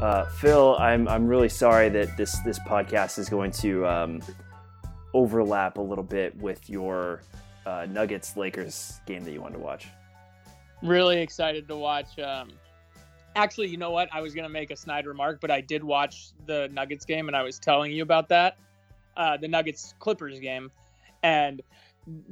Uh, Phil, I'm I'm really sorry that this this podcast is going to um, overlap a little bit with your uh, Nuggets Lakers game that you wanted to watch. Really excited to watch. Um, actually, you know what? I was gonna make a snide remark, but I did watch the Nuggets game, and I was telling you about that, uh, the Nuggets Clippers game, and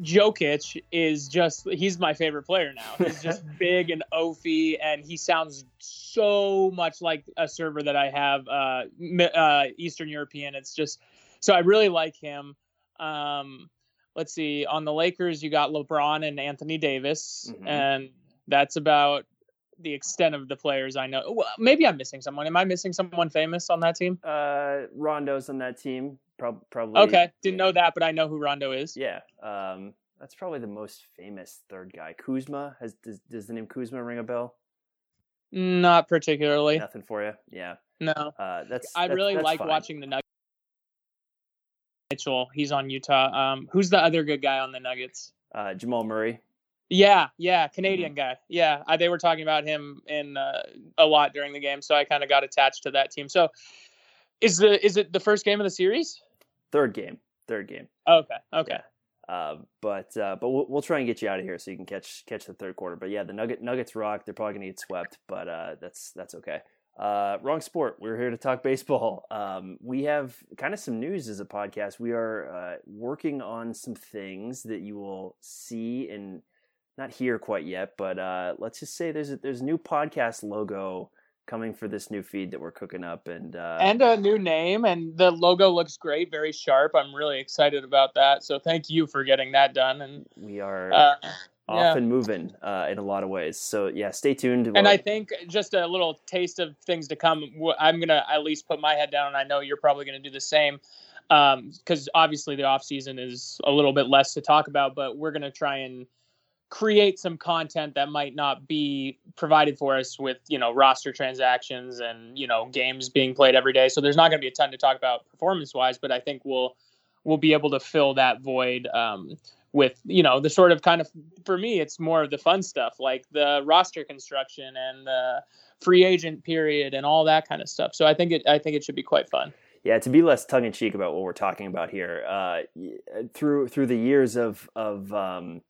Jokic is just he's my favorite player now. He's just big and oafy and he sounds so much like a server that I have uh, uh, Eastern European. It's just so I really like him. Um, let's see on the Lakers you got LeBron and Anthony Davis Mhm. and that's about the extent of the players I know. Well, maybe I'm missing someone. Am I missing someone famous on that team? Uh, Rondo's on that team. Prob- probably. Okay, didn't know that, but I know who Rondo is. Yeah. Um, that's probably the most famous third guy. Kuzma has does, does the name Kuzma ring a bell? Not particularly. Nothing for you. Yeah. No. Uh, that's. I that's- really that's like fine. watching the Nuggets. Mitchell, he's on Utah. Um, who's the other good guy on the Nuggets? uh, Jamal Murray. Yeah, yeah, Canadian Mm-hmm. guy. Yeah, I, they were talking about him in uh, a lot during the game, so I kind of got attached to that team. So, is the is it the first game of the series? Third game. Third game. Okay, okay. Uh, but uh, but we'll, we'll try and get you out of here so you can catch catch the third quarter. But yeah, the Nugget Nuggets rock. They're probably gonna get swept, but uh, that's that's okay. Uh, wrong sport. We're here to talk baseball. Um, we have kind of some news as a podcast. We are uh, working on some things that you will see and not hear quite yet. But uh, let's just say there's a, there's a new podcast logo coming for this new feed that we're cooking up, and uh, And a new name, and the logo looks great, very sharp. I'm really excited about that. So thank you for getting that done. And we are uh, off yeah. and moving uh, in a lot of ways. So yeah, stay tuned. And I think just a little taste of things to come. I'm gonna at least put my head down, and I know you're probably gonna do the same, because obviously the off season is a little bit less to talk about. But we're gonna try and create some content that might not be provided for us with you know roster transactions and you know games being played every day. So there's not gonna be a ton to talk about performance wise, but I think we'll we'll be able to fill that void. Um, with you know the sort of kind of for me it's more of the fun stuff like the roster construction and the free agent period and all that kind of stuff so i think it i think it should be quite fun yeah, to be less tongue in cheek about what we're talking about here, uh, through through the years of of um,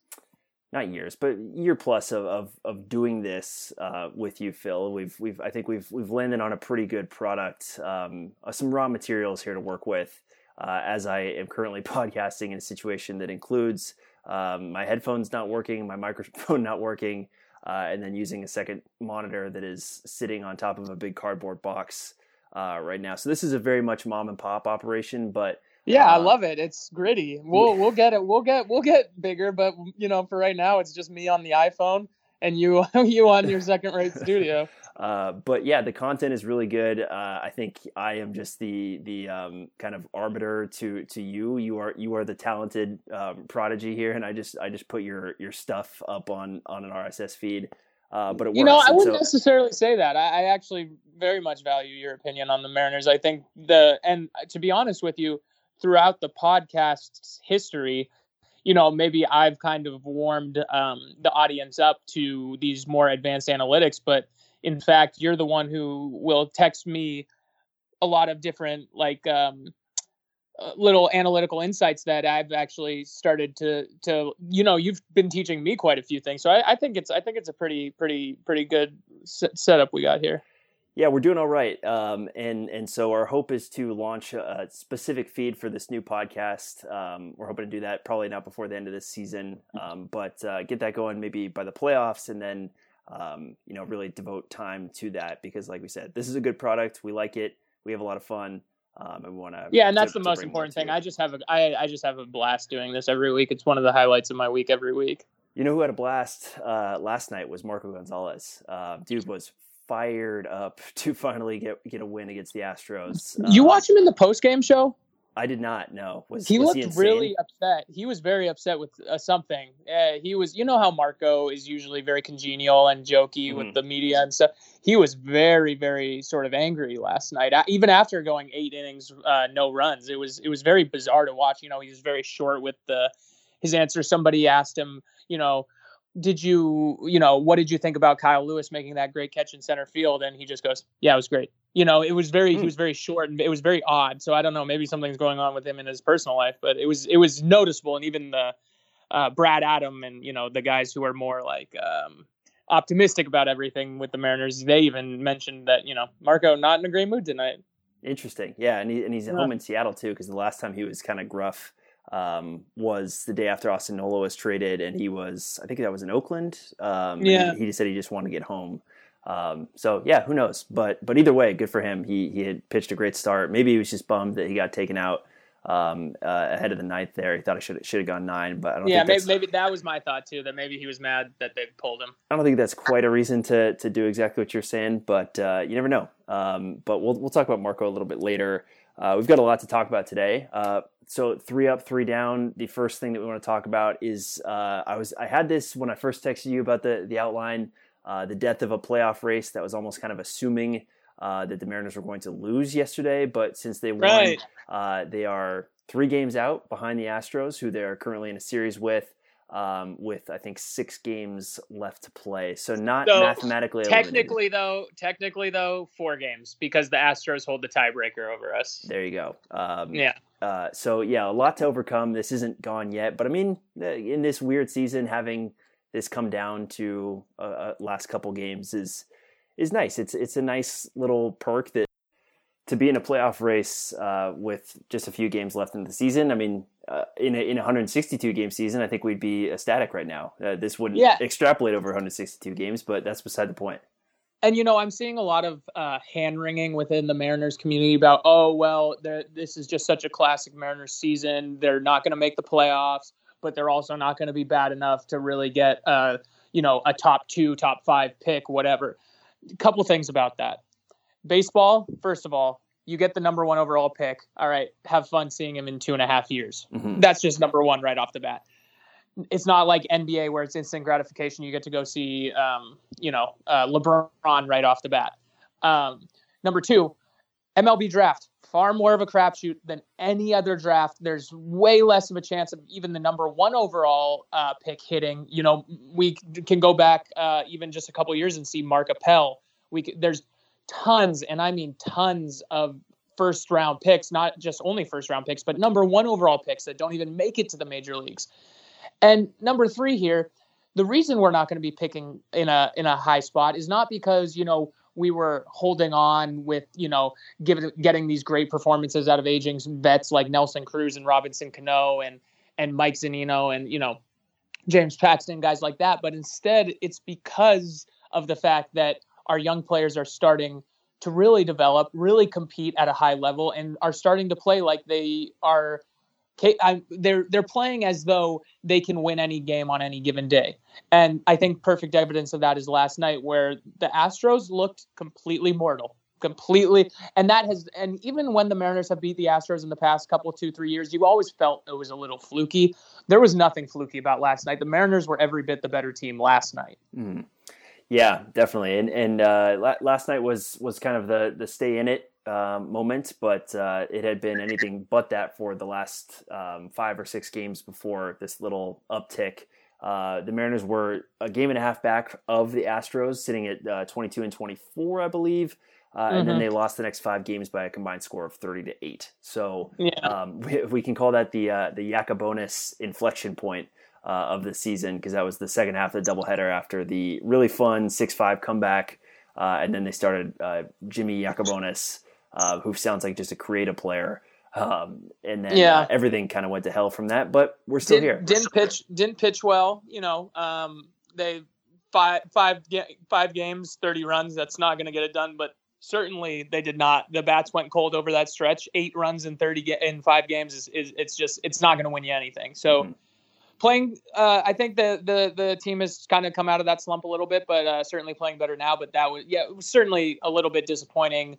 not years, but year plus of of, of doing this uh, with you, Phil, we've we've I think we've we've landed on a pretty good product, um, uh, some raw materials here to work with. Uh, as I am currently podcasting in a situation that includes um, my headphones not working, my microphone not working, uh, and then using a second monitor that is sitting on top of a big cardboard box uh, right now. So this is a very much mom and pop operation, but yeah i Uh, love it it's gritty we'll we'll get it we'll get we'll get bigger but you know for right now it's just me on the iphone and you you on your second rate studio uh, but yeah, the content is really good. Uh, I think I am just the the um, kind of arbiter to to you. You are you are the talented um, prodigy here, and I just I just put your your stuff up on on an RSS feed. Uh, but it works. You know, I and wouldn't so- necessarily say that. I, I actually very much value your opinion on the Mariners. I think the and to be honest with you, throughout the podcast's history, you know, maybe I've kind of warmed um, the audience up to these more advanced analytics, but in fact, you're the one who will text me a lot of different like um, uh, little analytical insights that I've actually started to to you know you've been teaching me quite a few things. So I, I think it's I think it's a pretty pretty pretty good set, setup we got here Yeah, we're doing all right, um, and and so our hope is to launch a specific feed for this new podcast. Um, we're hoping to do that probably not before the end of this season, um, but uh, get that going maybe by the playoffs, and then um, you know really devote time to that because, like we said, this is a good product. We like it. We have a lot of fun, um, and we want to. yeah and that's the most important thing I just have a I, I just have a blast doing this every week it's one of the highlights of my week every week You know who had a blast uh, last night was Marco Gonzalez. Uh, dude was fired up to finally get get a win against the Astros. you Uh, watch him in the post game show I did not know. Was he was looked insane? really upset. He was very upset with uh, something. Uh, he was, you know, how Marco is usually very congenial and jokey Mhm. with the media and stuff. He was very, very sort of angry last night, even after going eight innings, uh, no runs. It was, it was very bizarre to watch. You know, he was very short with the his answer. Somebody asked him, you know, did you, you know, what did you think about Kyle Lewis making that great catch in center field? And he just goes, yeah, it was great. You know, it was very, mm. he hmm. was very short and it was very odd. So I don't know, maybe something's going on with him in his personal life, but it was, it was noticeable. And even the, uh, Brad Adam and, you know, the guys who are more like, um, optimistic about everything with the Mariners, they even mentioned that, you know, Marco not in a great mood tonight. Interesting. Yeah. And, he, and he's at yeah. home in Seattle too, because the last time he was kind of gruff um, was the day after Austin Nola was traded, and he was, I think that was in Oakland. Um, yeah. He, he, said he just wanted to get home. Um, so yeah, who knows? But but either way, good for him. He he had pitched a great start. Maybe he was just bummed that he got taken out um, uh, ahead of the ninth there. He thought he should should have gone nine, but I don't. Yeah, maybe, maybe, that was my thought too. That maybe he was mad that they pulled him. I don't think that's quite a reason to to do exactly what you're saying, but uh, you never know. Um, but we'll we'll talk about Marco a little bit later. Uh, we've got a lot to talk about today. So three up, three down. The first thing that we want to talk about is uh, I was I had this when I first texted you about the the outline, uh, the death of a playoff race that was almost kind of assuming uh, that the Mariners were going to lose yesterday, but since they won, right. Uh, they are three games out behind the Astros, who they are currently in a series with um, with I think six games left to play. So not so mathematically. Technically, eliminated. though, technically though, four games because the Astros hold the tiebreaker over us. There you go. Um, yeah. Uh, so yeah, a lot to overcome. This isn't gone yet, but I mean, in this weird season, having this come down to uh, last couple games is is nice. It's it's a nice little perk that to be in a playoff race uh, with just a few games left in the season. I mean, uh, in a, in a 162 game season, I think we'd be ecstatic right now. Uh, this wouldn't yeah. extrapolate over 162 games, but that's beside the point. And you know, I'm seeing a lot of uh, hand wringing within the Mariners community about, oh well, this is just such a classic Mariners season. They're not going to make the playoffs, but they're also not going to be bad enough to really get, uh, you know, a top two, top five pick, whatever. A couple things about that baseball, first of all, you get the number one overall pick. All right, have fun seeing him in two and a half years. Mm-hmm. That's just number one right off the bat. It's not like NBA where it's instant gratification. You get to go see, um, you know, uh, LeBron right off the bat. Um, number two, MLB draft far more of a crapshoot than any other draft. There's way less of a chance of even the number one overall uh, pick hitting. You know, we can go back uh, even just a couple years and see Mark Appel. We there's tons, and I mean tons of first round picks, not just only first round picks, but number one overall picks that don't even make it to the major leagues. And number three here, the reason we're not going to be picking in a in a high spot is not because you know we were holding on with you know giving getting these great performances out of aging vets like Nelson Cruz and Robinson Cano and and Mike Zunino and you know James Paxton guys like that, but instead it's because of the fact that our young players are starting to really develop, really compete at a high level, and are starting to play like they are. They're they're playing as though they can win any game on any given day, and I think perfect evidence of that is last night where the Astros looked completely mortal, completely, and that has and even when the Mariners have beat the Astros in the past couple two three years, you always felt it was a little fluky. There was nothing fluky about last night. The Mariners were every bit the better team last night. Mm. Yeah, definitely. And and uh, last night was was kind of the the stay in it um, moment, but uh, it had been anything but that for the last um, five or six games before this little uptick. Uh, the Mariners were a game and a half back of the Astros, sitting at uh, 22 and 24, I believe. Uh, and mm-hmm. then they lost the next five games by a combined score of 30 to 8. So yeah. um, we, we, can call that the uh, the Yacabonis inflection point uh, of the season because that was the second half of the doubleheader after the really fun 6-5 comeback. Uh, and then they started uh, Jimmy Yacabonis, uh, who sounds like just a creative player. Um, and then yeah. Uh, everything kind of went to hell from that, but we're still did, here. Didn't pitch, didn't pitch well. You know, um, they five five five games, thirty runs. That's not going to get it done. But certainly they did not. The bats went cold over that stretch. Eight runs in thirty in five games is, is it's just it's not going to win you anything. So. Mm-hmm playing uh, i think the, the the team has kind of come out of that slump a little bit but uh, certainly playing better now but that was yeah it was certainly a little bit disappointing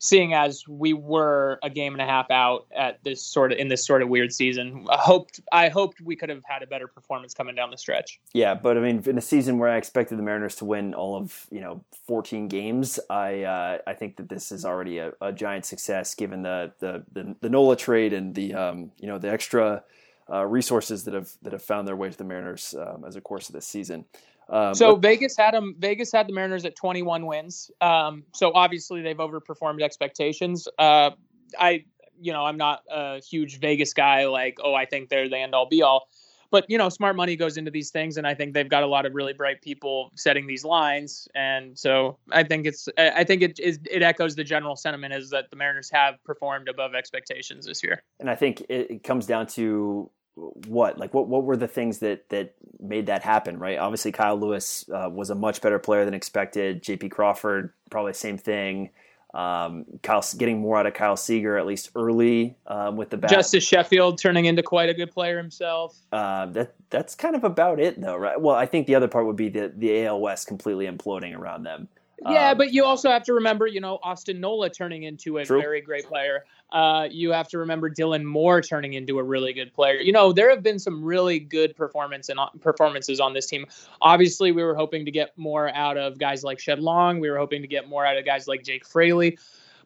seeing as we were a game and a half out at this sort of in this sort of weird season. I hoped i hoped we could have had a better performance coming down the stretch. Yeah but i mean in a season where i expected the mariners to win all of you know 14 games i uh, i think that this is already a, a giant success given the, the the the nola trade and the um you know the extra uh, resources that have that have found their way to the Mariners um, as a course of this season. Um, so Vegas had them. Vegas had the Mariners at 21 wins. Um, so obviously they've overperformed expectations. Uh, I, you know, I'm not a huge Vegas guy. Like, oh, I think they're the end all be all. But you know, smart money goes into these things, and I think they've got a lot of really bright people setting these lines. And so I think it's, I think it is, it echoes the general sentiment is that the Mariners have performed above expectations this year. And I think it, it comes down to what like what what were the things that that made that happen right obviously kyle lewis uh, was a much better player than expected jp crawford probably the same thing um, Kyle getting more out of Kyle Seager at least early um, with the bat. Justus Sheffield turning into quite a good player himself. Uh, that that's kind of about it though, right? Well, I think the other part would be the the AL West completely imploding around them. Yeah, um, but you also have to remember, you know, Austin Nola turning into a true. very great player. Uh, you have to remember Dylan Moore turning into a really good player. You know, there have been some really good performance and uh, performances on this team. Obviously, we were hoping to get more out of guys like Shed Long. We were hoping to get more out of guys like Jake Fraley.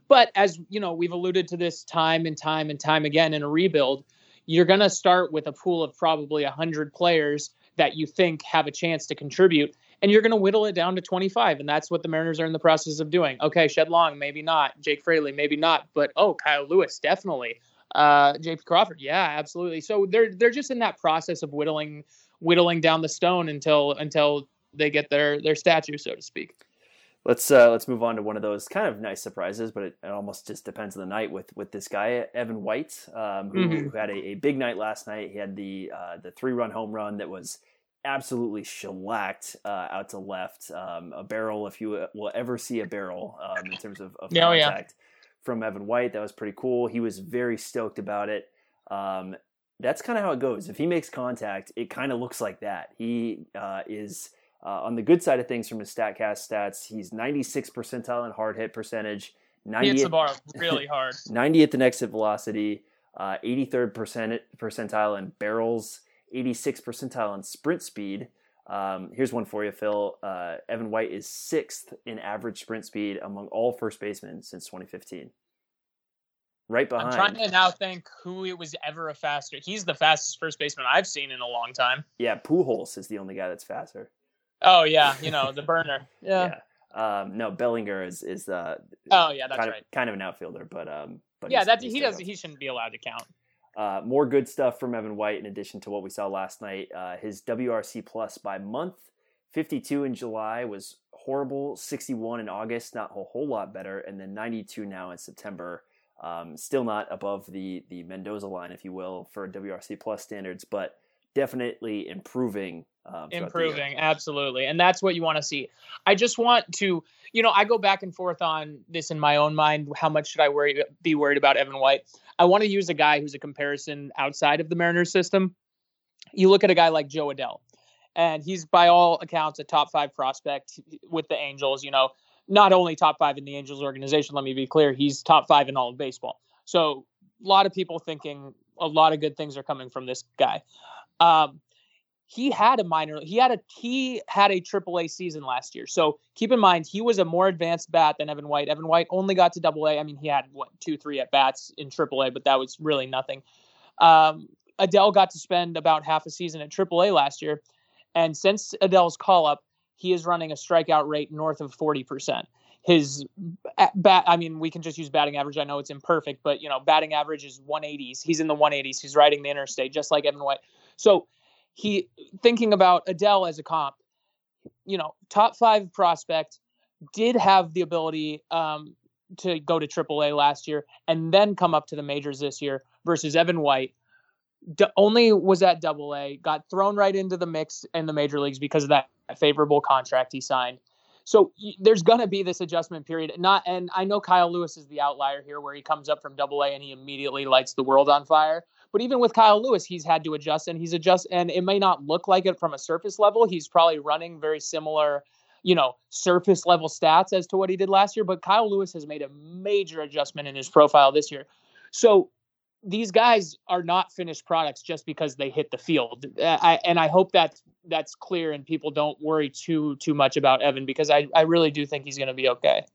But as you know, we've alluded to this time and time and time again in a rebuild. You're going to start with a pool of probably 100 players that you think have a chance to contribute and you're going to whittle it down to 25 and that's what the mariners are in the process of doing. Okay shed long maybe not. Jake fraley maybe not. But oh kyle lewis definitely. Uh, jp crawford yeah absolutely. So they're they're just in that process of whittling whittling down the stone until until they get their their statue so to speak. Let's uh, let's move on to one of those kind of nice surprises, but it, it almost just depends on the night with with this guy Evan White, um, who, mm-hmm. who, had a, a, big night last night. He had the uh, the three run home run that was absolutely shellacked uh, out to left. Um, a barrel, if you will ever see a barrel um, in terms of, of oh, contact yeah. from Evan White, that was pretty cool. He was very stoked about it. Um, that's kind of how it goes. If he makes contact, it kind of looks like that. He uh, is uh, on the good side of things from his Statcast stats. He's 96 percentile in hard hit percentage. 90 he hits the bar really hard. 90 at the next hit velocity. 83rd uh, percent percentile in barrels. 86th percentile in sprint speed. Um, here's one for you, Phil. Uh, Evan White is sixth in average sprint speed among all first basemen since 2015. Right behind. I'm trying to now think who it was ever a faster. He's the fastest first baseman I've seen in a long time. Yeah, Pujols is the only guy that's faster. Oh yeah, you know the burner. Yeah. yeah. Um, no, Bellinger is is uh, oh yeah, that's kind right. Of, kind of an outfielder, but um, but yeah, that he does. He shouldn't be allowed to count. Uh, more good stuff from Evan White in addition to what we saw last night. Uh, his WRC plus by month, 52 in July was horrible, 61 in August, not a whole lot better, and then 92 now in September. Um, still not above the the Mendoza line, if you will, for WRC plus standards, but definitely improving. Um, improving, absolutely, and that's what you want to see. I just want to, you know, I go back and forth on this in my own mind. How much should I worry be worried about Evan White? I want to use a guy who's a comparison outside of the Mariners system. You look at a guy like Jo Adell, and he's by all accounts a top five prospect with the Angels. You know, not only top five in the Angels organization. Let me be clear, he's top five in all of baseball. So a lot of people thinking a lot of good things are coming from this guy. Um, he had a minor he had a he had a triple A season last year. So keep in mind he was a more advanced bat than Evan White. Evan White only got to double A. I mean, he had what two, three at bats in triple A, but that was really nothing. Um, Adell got to spend about half a season at triple A last year. And since Adell's call up, he is running a strikeout rate north of 40%. His bat, I mean, we can just use batting average. I know it's imperfect, but you know, batting average is 180s. He's in the 180s. He's riding the interstate, just like Evan White. So he thinking about Adell as a comp, you know, top five prospect, did have the ability um, to go to AAA last year and then come up to the majors this year versus Evan White. D- only was at Double A, got thrown right into the mix in the major leagues because of that favorable contract he signed. So y- there's going to be this adjustment period. Not, and I know Kyle Lewis is the outlier here, where he comes up from Double A and he immediately lights the world on fire. But even with Kyle Lewis, he's had to adjust and he's adjust and it may not look like it from a surface level. He's probably running very similar, you know, surface level stats as to what he did last year. But Kyle Lewis has made a major adjustment in his profile this year. So these guys are not finished products just because they hit the field. I, and I hope that that's clear and people don't worry too too much about Evan because I, I really do think he's going to be okay.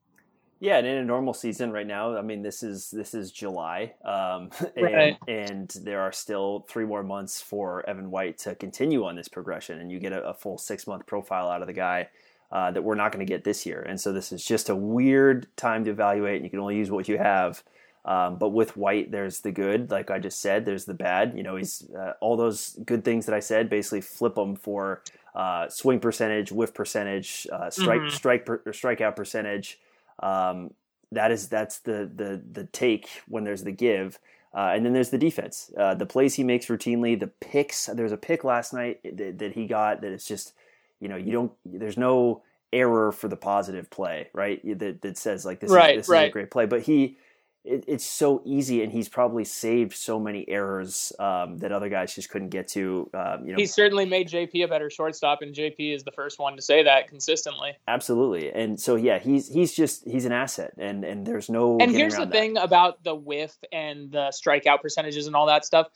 Yeah, and in a normal season right now, I mean, this is this is July, um, and, Right. and there are still three more months for Evan White to continue on this progression, and you get a, a full six month profile out of the guy uh, that we're not going to get this year. And so this is just a weird time to evaluate, and you can only use what you have. Um, but with White, there's the good, like I just said. There's the bad. You know, he's uh, all those good things that I said. Basically, flip them for uh, swing percentage, whiff percentage, uh, strike Mhm. strike per, or strikeout percentage. Um, that is that's the the the take when there's the give. Uh, and then there's the defense, uh, the plays he makes routinely, the picks. There's a pick last night that, that he got that it's just, you know, you don't. There's no error for the positive play, right? That, that says like this, Right, is, this is a right. great play. But he, it, it's so easy, and he's probably saved so many errors um, that other guys just couldn't get to. Um, you know, He certainly made JP a better shortstop, and JP is the first one to say that consistently. absolutely. And so yeah, he's he's just he's an asset, and and there's no. and here's the that. thing about the whiff and the strikeout percentages and all that stuff.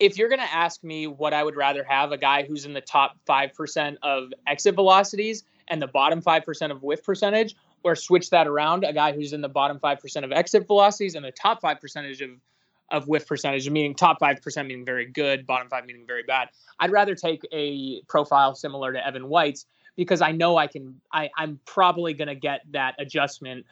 If you're going to ask me what I would rather have, a guy who's in the top 5% of exit velocities and the bottom 5% of whiff percentage, or switch that around, a guy who's in the bottom 5% of exit velocities and the top 5 percentage of, of whiff percentage, meaning top 5% meaning very good, bottom 5 meaning very bad. I'd rather take a profile similar to Evan White's because I know I can, I, I'm probably going to get that adjustment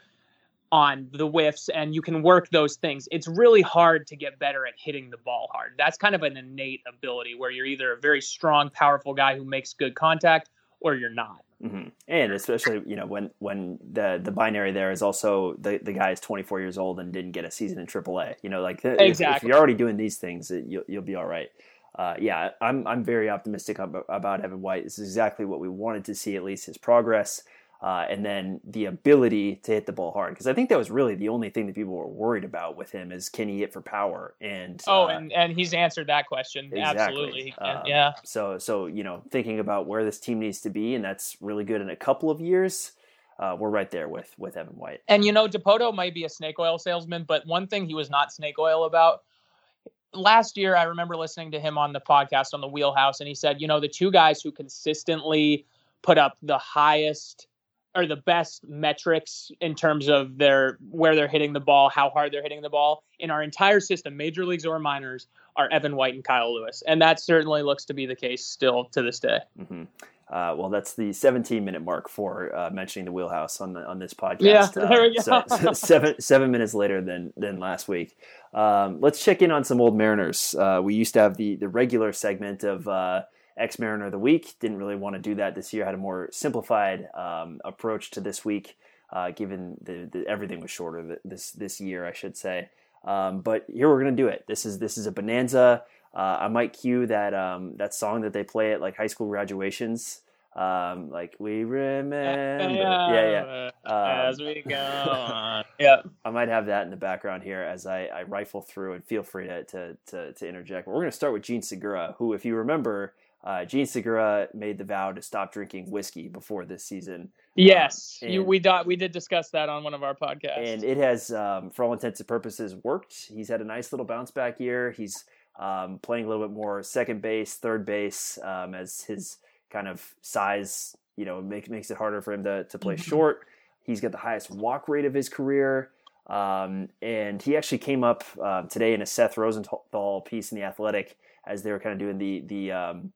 on the whiffs and you can work those things. It's really hard to get better at hitting the ball hard. That's kind of an innate ability where you're either a very strong, powerful guy who makes good contact or you're not. Hmm And especially, you know, when when the the binary there is also the the guy is 24 years old and didn't get a season in AAA. You know, like if- if, you're already doing these things, it, you'll you'll be all right. Uh, yeah, I'm I'm very optimistic about, about Evan White. This is exactly what we wanted to see, at least his progress, uh, and then the ability to hit the ball hard. Because I think that was really the only thing that people were worried about with him is can he hit for power? And Oh, uh, and, and he's answered that question. Exactly. Absolutely. Um, yeah. So so you know, thinking about where this team needs to be, and that's really good in a couple of years. Uh, we're right there with with Evan White. And you know, Dipoto might be a snake oil salesman, but one thing he was not snake oil about last year, I remember listening to him on the podcast on the Wheelhouse, and he said, you know, the two guys who consistently put up the highest or the best metrics in terms of their where they're hitting the ball, how hard they're hitting the ball in our entire system, major leagues or minors, are Evan White and Kyle Lewis, and that certainly looks to be the case still to this day. hmm Uh, well, that's the 17 minute mark for uh, mentioning the wheelhouse on the, on this podcast. Yeah, Uh, there we so- go. so seven seven minutes later than than last week. Um, let's check in on some old Mariners. Uh, we used to have the the regular segment of uh, ex Mariner of the week. Didn't really want to do that this year. Had a more simplified um, approach to this week, uh, given the, the everything was shorter this this year, I should say. Um, but here we're gonna do it. This is this is a bonanza. Uh, I might cue that um, that song that they play at like high school graduations, um, like we remember. Yeah, yeah. Um, As we go on. Yeah. I might have that in the background here as I, I rifle through, and feel free to to, to, to interject. But we're going to start with Jean Segura, who, if you remember, uh, Jean Segura made the vow to stop drinking whiskey before this season. Yes, Um, you, we dot, we did discuss that on one of our podcasts. and it has, um, for all intents and purposes, worked. He's had a nice little bounce back year. He's um, playing a little bit more second base, third base, um, as his kind of size, you know, make, makes it harder for him to, to play Mhm. short. He's got the highest walk rate of his career. Um, and he actually came up uh, today in a Seth Rosenthal piece in the Athletic as they were kind of doing the the um,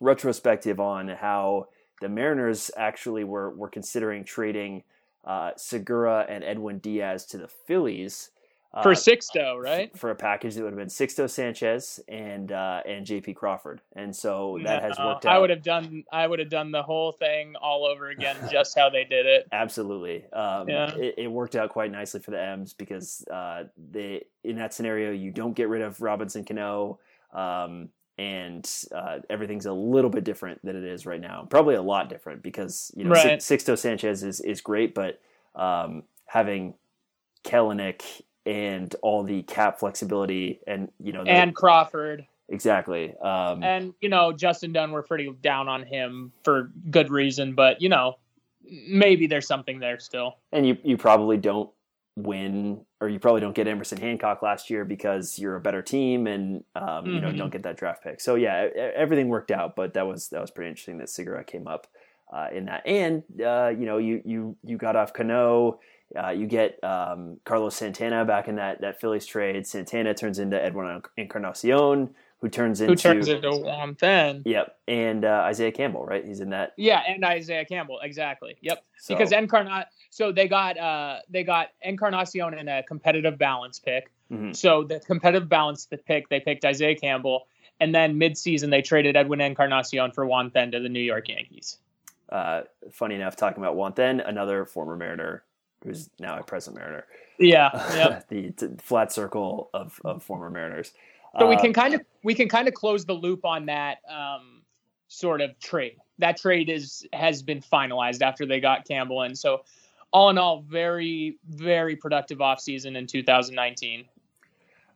retrospective on how the Mariners actually were were considering trading uh, Segura and Edwin Diaz to the Phillies uh, for Sixto, right? for a package that would have been Sixto Sanchez and uh, and J.P. Crawford, and so that has worked out. I would have done I would have done the whole thing all over again, just how they did it. Absolutely. Um, Yeah. it, it worked out quite nicely for the M's because uh, they in that scenario you don't get rid of Robinson Cano, um, and uh, everything's a little bit different than it is right now. Probably a lot different because you know Right. Six- Sixto Sanchez is is great, but um, having Kelenic and all the cap flexibility and you know the- And Crawford exactly um, and you know Justin Dunn were pretty down on him for good reason, but you know maybe there's something there still. and you you probably don't win or you probably don't get Emerson Hancock last year because you're a better team and um, you know Mhm. don't get that draft pick. So yeah, everything worked out, but that was that was pretty interesting that Segura came up uh, in that. And uh, you know you you you got off Cano, Uh, you get um, Carlos Santana back in that that Phillies trade. Santana turns into Edwin Encarnacion, who turns into who turns into Juan Then. Yep, and uh, Isaiah Campbell, right? He's in that. Yeah, and Isaiah Campbell, exactly. Yep, so, because Encarna. So they got uh, they got Encarnacion in a competitive balance pick. Mm-hmm. So the competitive balance pick, they picked Isaiah Campbell, and then midseason they traded Edwin Encarnacion for Juan Then to the New York Yankees. Uh, funny enough, talking about Juan Then, another former Mariner who's now a present Mariner. Yeah, yep. the flat circle of, of former Mariners. So uh, we can kind of we can kind of close the loop on that um, sort of trade. That trade is has been finalized after they got Campbell in. So all in all, very very productive offseason in 2019.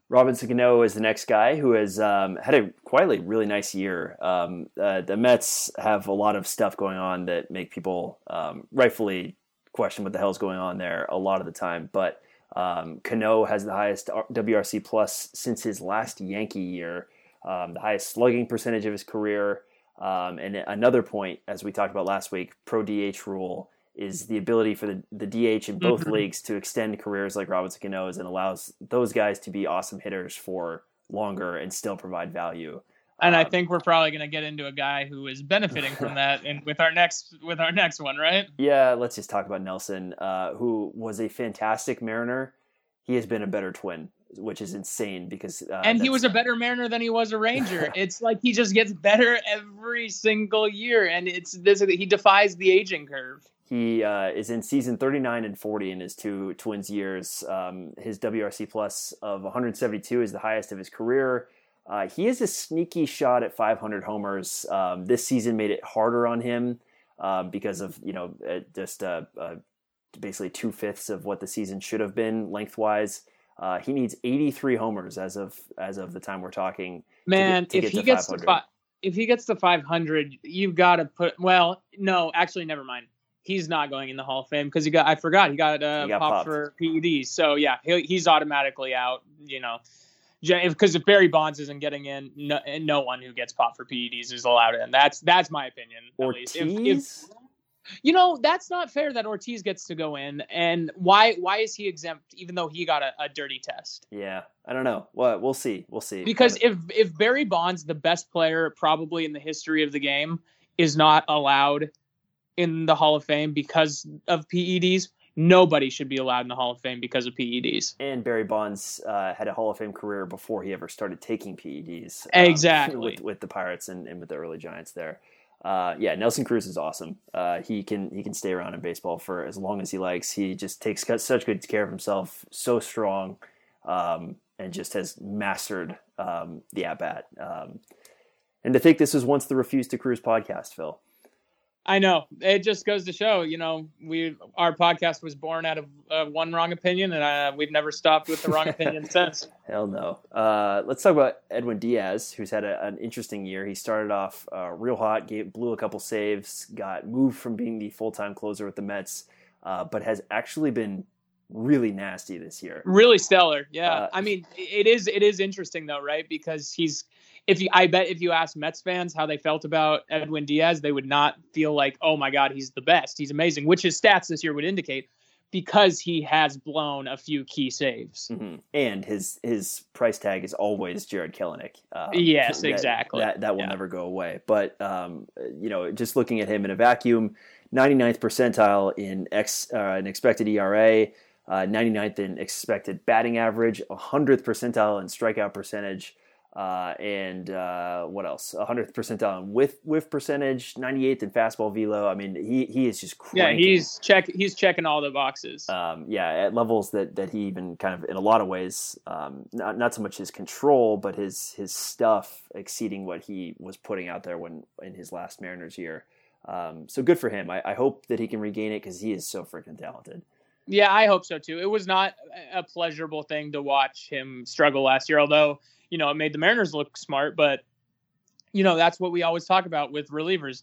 Robinson Cano is the next guy who has um, had a quietly really nice year. Um, uh, the Mets have a lot of stuff going on that make people um, rightfully question what the hell's going on there a lot of the time. But um, Cano has the highest WRC plus since his last Yankee year, um, the highest slugging percentage of his career. Um, and another point, as we talked about last week, pro DH rule is the ability for the, the DH in both mm-hmm. leagues to extend careers like Robinson Cano's and allows those guys to be awesome hitters for longer and still provide value. And um, I think we're probably going to get into a guy who is benefiting from that and with our next with our next one, right? Yeah, let's just talk about Nelson, uh, who was a fantastic Mariner. He has been a better Twin, which is insane because uh, and he was a better Mariner than he was a Ranger. it's like he just gets better every single year, and it's this he defies the aging curve. He uh, is in season 39 and 40 in his two Twins years. Um, his WRC plus of 172 is the highest of his career. Uh, he is a sneaky shot at 500 homers. Um, this season made it harder on him um, because of you know just uh, uh, basically two fifths of what the season should have been lengthwise. Uh, he needs 83 homers as of as of the time we're talking. Man, to get, to if get he gets to fi- if he gets to 500, you've got to put. Well, no, actually, never mind he's not going in the Hall of Fame because he got I forgot he got, uh, he got popped, popped, for PEDs. So yeah, he, he's automatically out. You know, because if Barry Bonds isn't getting in, no, no, one who gets popped for PEDs is allowed in. That's that's my opinion. Ortiz? If, if, you know that's not fair that Ortiz gets to go in, and why why is he exempt even though he got a, a dirty test? Yeah, I don't know. Well, we'll see. We'll see. Because if if Barry Bonds, the best player probably in the history of the game, is not allowed in the Hall of Fame because of PEDs. Nobody should be allowed in the Hall of Fame because of PEDs. And Barry Bonds uh, had a Hall of Fame career before he ever started taking PEDs. Um, exactly. With, with, the Pirates and, and, with the early Giants there. Uh, yeah, Nelson Cruz is awesome. Uh, he can he can stay around in baseball for as long as he likes. He just takes such good care of himself, so strong, um, and just has mastered um, the at bat. Um, and to think this was once the Refuse to Cruise podcast, Phil. I know. It just goes to show, you know, we our podcast was born out of uh, one wrong opinion, and uh, we've never stopped with the wrong opinion since. Hell no. Uh, let's talk about Edwin Diaz, who's had a, an interesting year. He started off uh, real hot, gave, blew a couple saves, got moved from being the full time closer with the Mets, uh, but has actually been really nasty this year. Really stellar. Yeah. Uh, I mean, it is it is interesting though, right? Because he's if you I bet if you ask Mets fans how they felt about Edwin Diaz, they would not feel like, "Oh my god, he's the best. He's amazing," which his stats this year would indicate because he has blown a few key saves. Mm-hmm. And his his price tag is always Jared Kelenic. Um, yes, that, exactly. That that will yeah. never go away. But um, you know, just looking at him in a vacuum, 99th percentile in X uh, an expected ERA, uh, 99th in expected batting average, 100th percentile in strikeout percentage. Uh, and uh, what else? 100th percentile in with whiff percentage, 98th in fastball velo. I mean, he he is just cranking. yeah. He's check he's checking all the boxes. Um, yeah, at levels that that he even kind of in a lot of ways, um, not not so much his control, but his his stuff exceeding what he was putting out there when in his last Mariners year. Um, so good for him. I, I hope that he can regain it because he is so freaking talented. Yeah, I hope so too. It was not a pleasurable thing to watch him struggle last year, although you know, it made the Mariners look smart, but you know, that's what we always talk about with relievers.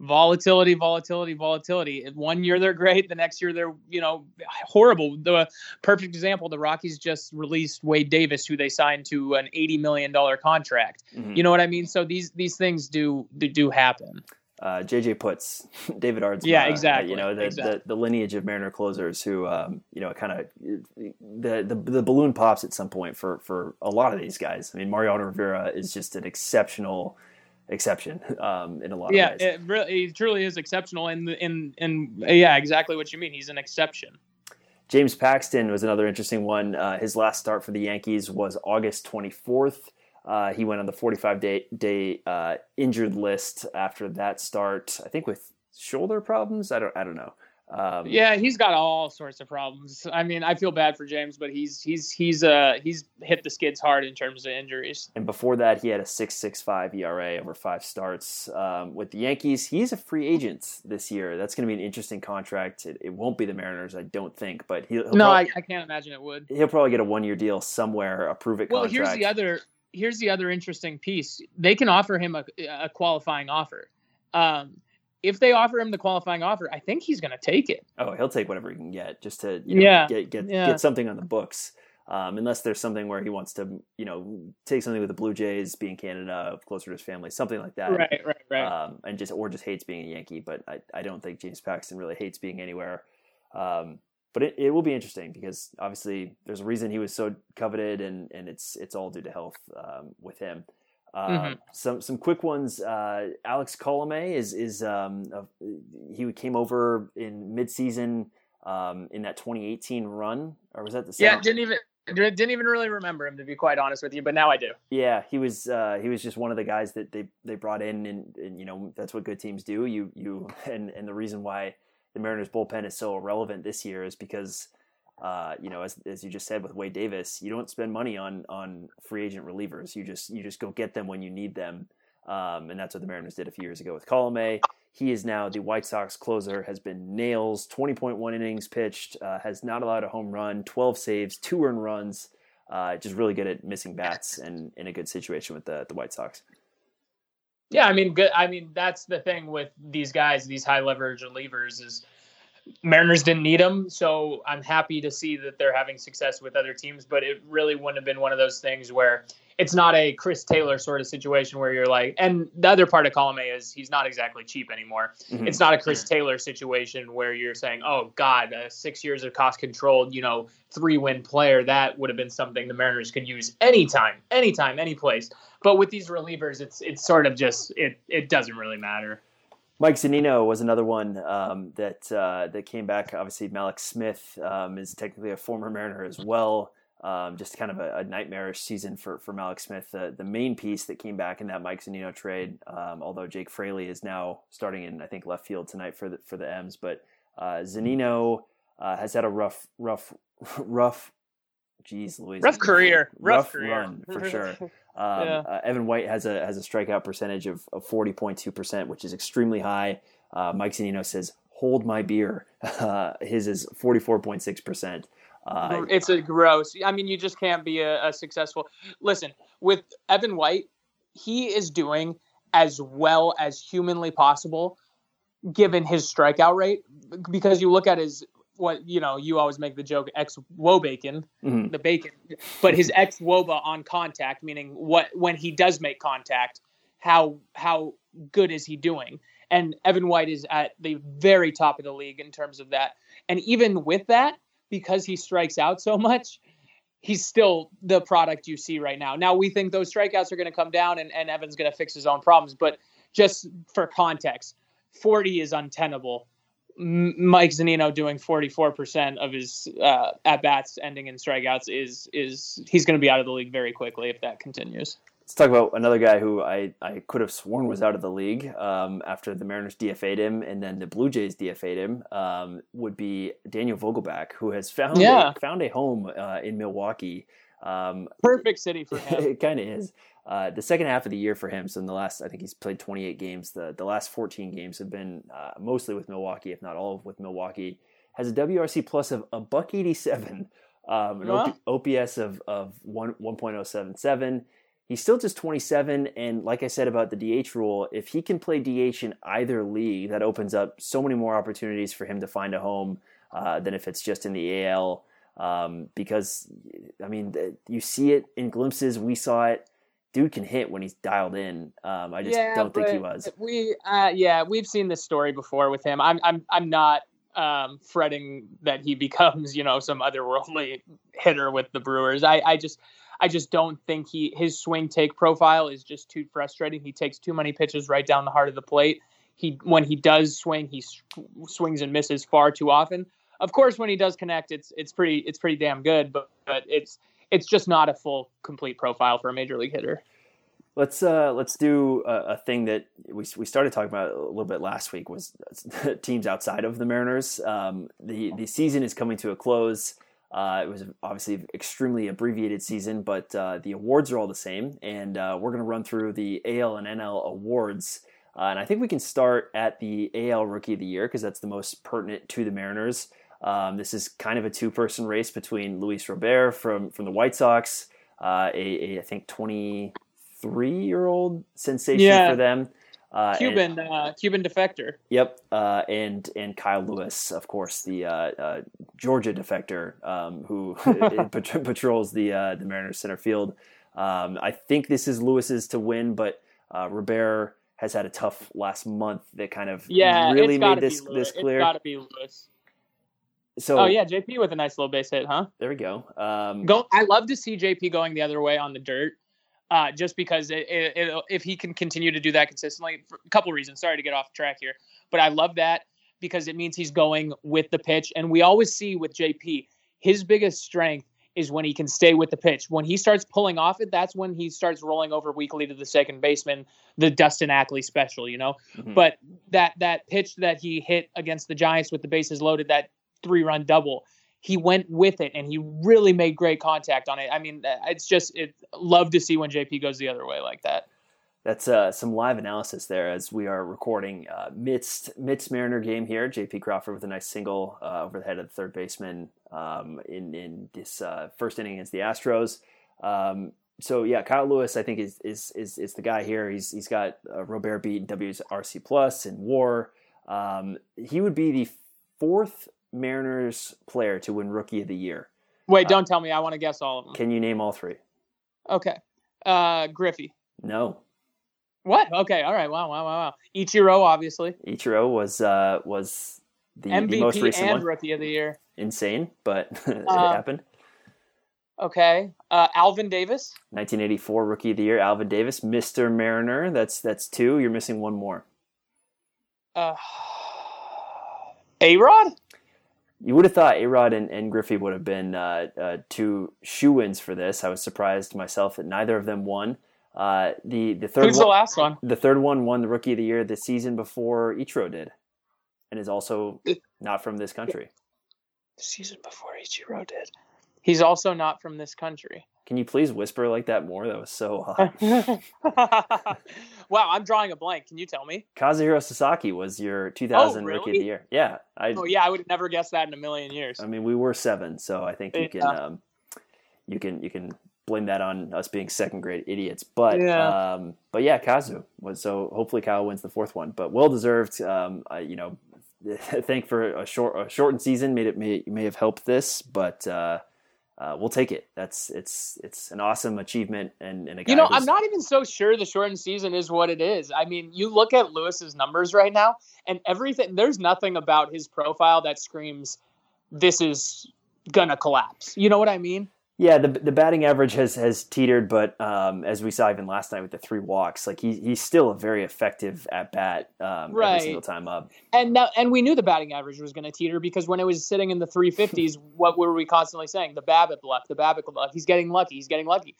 Volatility, volatility, volatility. One year they're great, the next year they're, you know, horrible. The perfect example, the Rockies just released Wade Davis, who they signed to an eighty million dollar contract. Mm-hmm. You know what I mean? So these these things do do, do happen. Uh, JJ Putz, David Ards. Yeah, exactly. you know the, exactly. the, the lineage of Mariner closers who um, you know kind of the, the the balloon pops at some point for for a lot of these guys. I mean, Mariano Rivera is just an exceptional exception um, in a lot yeah, of ways. it really he truly is exceptional, and in in yeah, exactly what you mean. He's an exception. James Paxton was another interesting one. Uh, his last start for the Yankees was August 24th. Uh, he went on the 45 day day uh, injured list after that start. I think with shoulder problems. I don't. I don't know. Um, yeah, he's got all sorts of problems. I mean, I feel bad for James, but he's he's he's uh he's hit the skids hard in terms of injuries. And before that, he had a 6.65 ERA over five starts um, with the Yankees. He's a free agent this year. That's going to be an interesting contract. It, it, won't be the Mariners, I don't think, but he'll, he'll no, probably, I, I, can't imagine it would. He'll probably get a one year deal somewhere, a prove it well, contract. here's the other here's the other interesting piece. They can offer him a, a qualifying offer. Um, if they offer him the qualifying offer, I think he's going to take it. Oh, he'll take whatever he can get just to you know, yeah. get get yeah. get something on the books. Um, unless there's something where he wants to, you know, take something with the Blue Jays, be in Canada, closer to his family, something like that. Right, right, right. Um, and just or just hates being a Yankee. But I, I don't think James Paxton really hates being anywhere. Um, but it, it will be interesting because obviously there's a reason he was so coveted, and, and it's it's all due to health um, with him. Uh, Mhm. Some some quick ones. Uh, Alex Colome is is um, uh, he came over in midseason um, in that 2018 run, or was that the yeah, didn't even didn't even really remember him to be quite honest with you, but now I do. Yeah, he was uh, he was just one of the guys that they, they brought in, and, and you know that's what good teams do. You you and and the reason why the Mariners bullpen is so irrelevant this year is because uh, you know as as you just said with Wade Davis, you don't spend money on on free agent relievers. You just you just go get them when you need them, um, and that's what the Mariners did a few years ago with Colome. He is now the White Sox closer. Has been nails, twenty point one innings pitched, uh, has not allowed a home run, twelve saves, two earned runs. Uh, just really good at missing bats and in a good situation with the the White Sox. Yeah, I mean, good. I mean, that's the thing with these guys, these high leverage relievers, is Mariners didn't need them, so I'm happy to see that they're having success with other teams. But it really wouldn't have been one of those things where it's not a Chris Taylor sort of situation where you're like, and the other part of column A is he's not exactly cheap anymore. Mhm. It's not a Chris Taylor situation where you're saying, oh God, uh, six years of cost controlled, you know, three win player. That would have been something the Mariners could use anytime, anytime, any place. But with these relievers, it's it's sort of just it it doesn't really matter. Mike Zunino was another one um, that uh, that came back. Obviously, Mallex Smith um, is technically a former Mariner as well. Um, just kind of a, a, nightmarish season for, for Mallex Smith. The, main piece that came back in that Mike Zunino trade, um, although Jake Fraley is now starting in I think left field tonight for the for the M's, but uh, Zunino uh, has had a rough rough rough. Geez, Louise. Rough career, rough, rough career. run for sure. Um, Yeah. uh, Evan White has a has a strikeout percentage of, of forty point two percent, which is extremely high. Uh, Mike Zunino says, "Hold my beer." Uh, his is forty four point six percent. Uh, it's a gross. I mean, you just can't be a, a successful. Listen, with Evan White, he is doing as well as humanly possible, given his strikeout rate. Because you look at his what you know, you always make the joke ex woe bacon, mhm. the bacon, but his ex woba on contact, meaning what when he does make contact, how how good is he doing? And Evan White is at the very top of the league in terms of that. And even with that, because he strikes out so much, he's still the product you see right now. Now we think those strikeouts are going to come down and, and Evan's going to fix his own problems, but just for context, 40 is untenable. Mike Zunino doing 44% of his uh, at bats ending in strikeouts is is he's going to be out of the league very quickly if that continues. Let's talk about another guy who I, I could have sworn was out of the league um, after the Mariners DFA'd him and then the Blue Jays DFA'd him. Um, would be Daniel Vogelbach, who has found Yeah. a, found a home uh, in Milwaukee. Um, Perfect city for him. it kind of is. Uh, the second half of the year for him, so in the last, I think he's played 28 games. The the last 14 games have been uh, mostly with Milwaukee, if not all with Milwaukee. Has a WRC plus of a buck 87, um, an. OP, OPS of of one 1.077. He's still just 27, and like I said about the DH rule, if he can play DH in either league, that opens up so many more opportunities for him to find a home uh, than if it's just in the AL. Um, because I mean, you see it in glimpses. We saw it dude can hit when he's dialed in. Um, I just Yeah, don't think he was. We, uh, yeah, we've seen this story before with him. I'm, I'm, I'm not um, fretting that he becomes, you know, some otherworldly hitter with the Brewers. I, I just, I just don't think he his swing take profile is just too frustrating. He takes too many pitches right down the heart of the plate. He when he does swing, he s- swings and misses far too often. Of course, when he does connect, it's it's pretty it's pretty damn good. But but it's it's just not a full complete profile for a major league hitter. Let's uh, let's do a, a thing that we we started talking about a little bit last week was teams outside of the Mariners. Um, the the season is coming to a close. Uh, it was obviously an extremely abbreviated season, but uh, the awards are all the same, and uh, we're going to run through the AL and NL awards. Uh, and I think we can start at the AL Rookie of the Year because that's the most pertinent to the Mariners. Um, this is kind of a two-person race between Luis Robert from from the White Sox, uh, a, a I think 23-year-old sensation Yeah. for them. Uh, and- Cuban uh, Cuban defector. Yep, uh, and and Kyle Lewis, of course, the uh, uh, Georgia defector um, who pat- patrols the uh, the Mariners center field. Um, I think this is Lewis's to win, but uh, Robert has had a tough last month that kind of Yeah, really made this this clear. It's got to be Lewis. So Oh yeah, JP with a nice little base hit, huh? there we go. Um, Go. I love to see JP going the other way on the dirt, uh, just because it, it, if he can continue to do that consistently, for a couple reasons. Sorry to get off track here, but I love that because it means he's going with the pitch, and we always see with JP his biggest strength is when he can stay with the pitch. When he starts pulling off it, that's when he starts rolling over weakly to the second baseman, the Dustin Ackley special, you know. mhm. But that that pitch that he hit against the Giants with the bases loaded, that three run double, he went with it and he really made great contact on it. I mean, uh, it's just it love to see when JP goes the other way like that. That's uh, some live analysis there as we are recording uh, midst midst Mariner game here. J.P. Crawford with a nice single uh, over the head of the third baseman um, in in this uh, first inning against the Astros. Um, so yeah, Kyle Lewis I think is is is, is the guy here. He's he's got uh, Robert beat WRC plus and WAR. Um, he would be the fourth Mariners player to win Rookie of the Year. Wait, Uh, don't tell me. I want to guess all of them. Can you name all three? Okay, uh, Griffey. No. What? Okay, all right. Wow, wow, wow, wow. Ichiro, obviously Ichiro was uh, was the, the most MVP recent and one. Rookie of the Year. insane, but it Uh, happened. Okay, uh, Alvin Davis. 1984 Rookie of the Year, Alvin Davis, Mr. Mariner. That's that's two. You're missing one more. Uh, A Rod. You would have thought Arod and, and Griffey would have been uh, uh, two shoe wins for this. I was surprised myself that neither of them won. Uh, the the third Who's the last one? the third one won the Rookie of the Year the season before Ichiro did, and is also not from this country. The season before Ichiro did. He's also not from this country. Can you please whisper like that more? That was so hot. wow, I'm drawing a blank. Can you tell me? Kazuhiro Sasaki was your 2000 Rookie of Oh, the Year. Yeah, I Oh yeah, I would have never guessed that in a million years. I mean, we were seven, so I think you can Yeah. um, you can you can blame that on us being second grade idiots. But Yeah. um, but yeah, Kazu was so hopefully Kyle wins the fourth one, but well deserved. Um, I, you know, thank for a short a shortened season made it may may have helped this, but uh, uh, we'll take it. That's it's it's an awesome achievement and, and a guy You know, I'm not even so sure the shortened season is what it is. I mean, you look at Lewis's numbers right now, and everything. There's nothing about his profile that screams this is gonna collapse. You know what I mean? Yeah, the the batting average has has teetered, but um, as we saw even last night with the three walks, like he he's still a very effective at bat um, Right. every single time up. And now, and we knew the batting average was going to teeter because when it was sitting in the 350s, what were we constantly saying? The BABIP luck, the BABIP luck. He's getting lucky. He's getting lucky.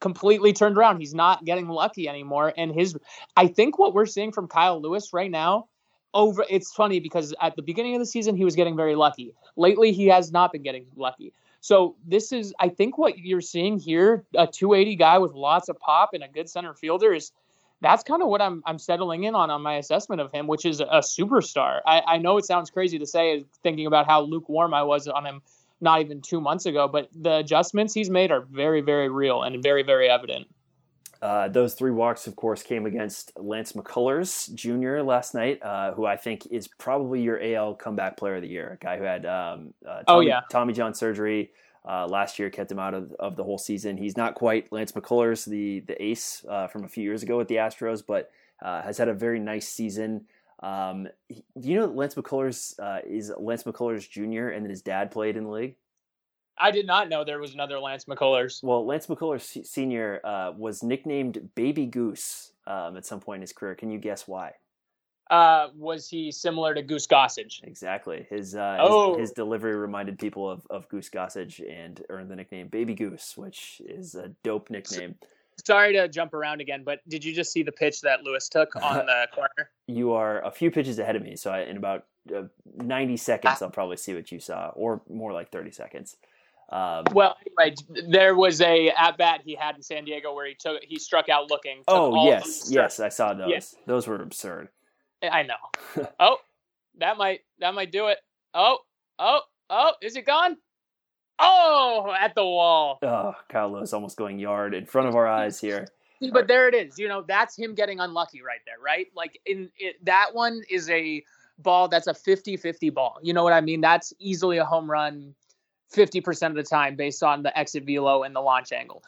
Completely turned around. He's not getting lucky anymore. And his, I think what we're seeing from Kyle Lewis right now, over. It's funny because at the beginning of the season he was getting very lucky. Lately he has not been getting lucky. So this is, I think, what you're seeing here. A 280 guy with lots of pop and a good center fielder is that's kind of what I'm I'm settling in on on my assessment of him, which is a superstar. I, I know it sounds crazy to say, thinking about how lukewarm I was on him not even two months ago, but the adjustments he's made are very, very real and very, very evident. Uh, those three walks, of course, came against Lance McCullers Jr. last night, uh, who I think is probably your AL comeback player of the year. A guy who had um, uh, Tommy, Oh, yeah. Tommy John surgery, Uh, last year kept him out of, of the whole season. He's not quite Lance McCullers, the the ace uh, from a few years ago with the Astros, but uh, has had a very nice season. Um, do you know Lance McCullers uh, is Lance McCullers Jr. and his dad played in the league? I did not know there was another Lance McCullers. Well, Lance McCullers Sr. Uh, was nicknamed Baby Goose um, at some point in his career. Can you guess why? Uh, was he similar to Goose Gossage? Exactly. His uh, oh. his, his, delivery reminded people of, of Goose Gossage and earned the nickname Baby Goose, which is a dope nickname. Sorry to jump around again, but did you just see the pitch that Lewis took on the corner? You are a few pitches ahead of me, so I, in about uh, 90 seconds, ah. I'll probably see what you saw, or more like 30 seconds. Um, well, anyway, there was a at bat he had in San Diego where he took he struck out looking. Oh yes, yes, I saw those. Yes. Those were absurd. I know. oh, that might that might do it. Oh, oh, oh, is it gone? Oh, at the wall. Oh, Kyle Lewis almost going yard in front of our eyes here. But there it is. You know, that's him getting unlucky right there, right? Like in it, that one is a ball that's a 50-50 ball. You know what I mean? That's easily a home run 50% of the time based on the exit velo and the launch angle.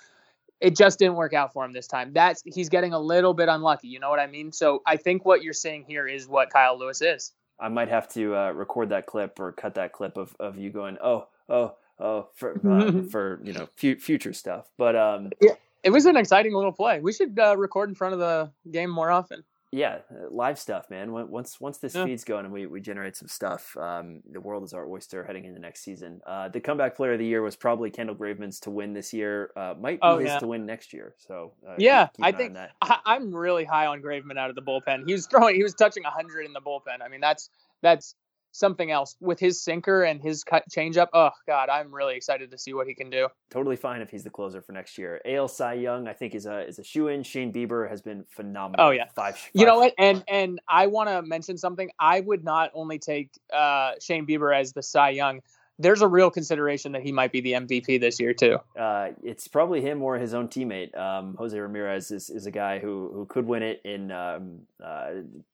It just didn't work out for him this time. That's he's getting a little bit unlucky. You know what I mean? So I think what you're seeing here is what Kyle Lewis is. I might have to uh, record that clip or cut that clip of, of you going, oh, oh, oh, for uh, for you know f- future stuff. But um, yeah, it was an exciting little play. We should uh, record in front of the game more often yeah, uh, live stuff, man. Once once this yeah. feed's going and we, we generate some stuff, um, the world is our oyster heading into next season. Uh, the comeback player of the year was probably Kendall Graveman's to win this year. Uh, might be oh, his yeah. to win next year. So uh, yeah, I think I, am really high on Graveman out of the bullpen. He was throwing, he was touching 100 in the bullpen. I mean, that's that's something else with his sinker and his cut changeup. Oh God, I'm really excited to see what he can do. Totally fine if he's the closer for next year. AL Cy Young, I think, is a is a shoe in. Shane Bieber has been phenomenal. Oh yeah, five. five. You know what? And and I want to mention something. I would not only take uh, Shane Bieber as the Cy Young there's a real consideration that he might be the MVP this year too. Uh, it's probably him or his own teammate. Um, Jose Ramirez is, is a guy who, who could win it in um, uh,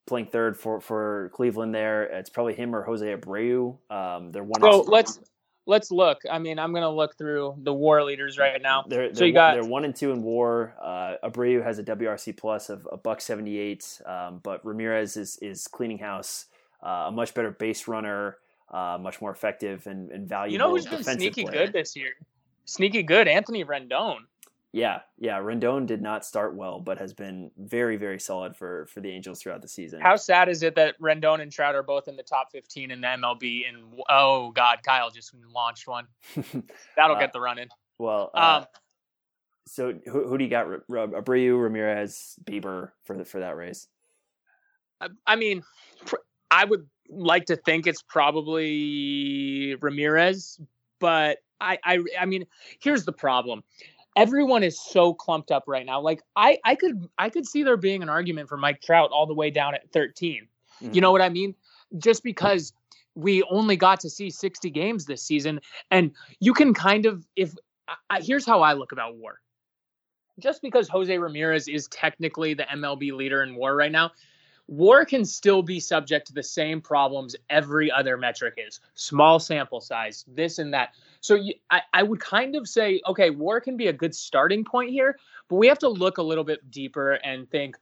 playing third for, for Cleveland. There, it's probably him or Jose Abreu. Um, they're one. So let's let's look. I mean, I'm gonna look through the WAR leaders right now. They're, they're so you got they're one and two in WAR. Uh, Abreu has a WRC plus of a buck seventy eight, um, but Ramirez is is cleaning house. Uh, a much better base runner uh, much more effective and, and valuable. You know who's been sneaky player. good this year? Sneaky good, Anthony Rendon. Yeah, yeah. Rendon did not start well, but has been very, very solid for for the Angels throughout the season. How sad is it that Rendon and Trout are both in the top 15 in the MLB? And oh God, Kyle just launched one. That'll uh, get the run in. Well, uh, um, so who, who do you got? Abreu, Ramirez, Bieber for the, for that race? I, I mean, I would like to think it's probably Ramirez, but I, I, I mean, here's the problem. Everyone is so clumped up right now. Like I, I could, I could see there being an argument for Mike Trout all the way down at 13. Mm-hmm. You know what I mean? Just because we only got to see 60 games this season, and you can kind of, if I, here's how I look about WAR. Just because Jose Ramirez is technically the MLB leader in WAR right now, war can still be subject to the same problems every other metric is. Small sample size this and that. So you, I, I would kind of say okay war can be a good starting point here but we have to look a little bit deeper and think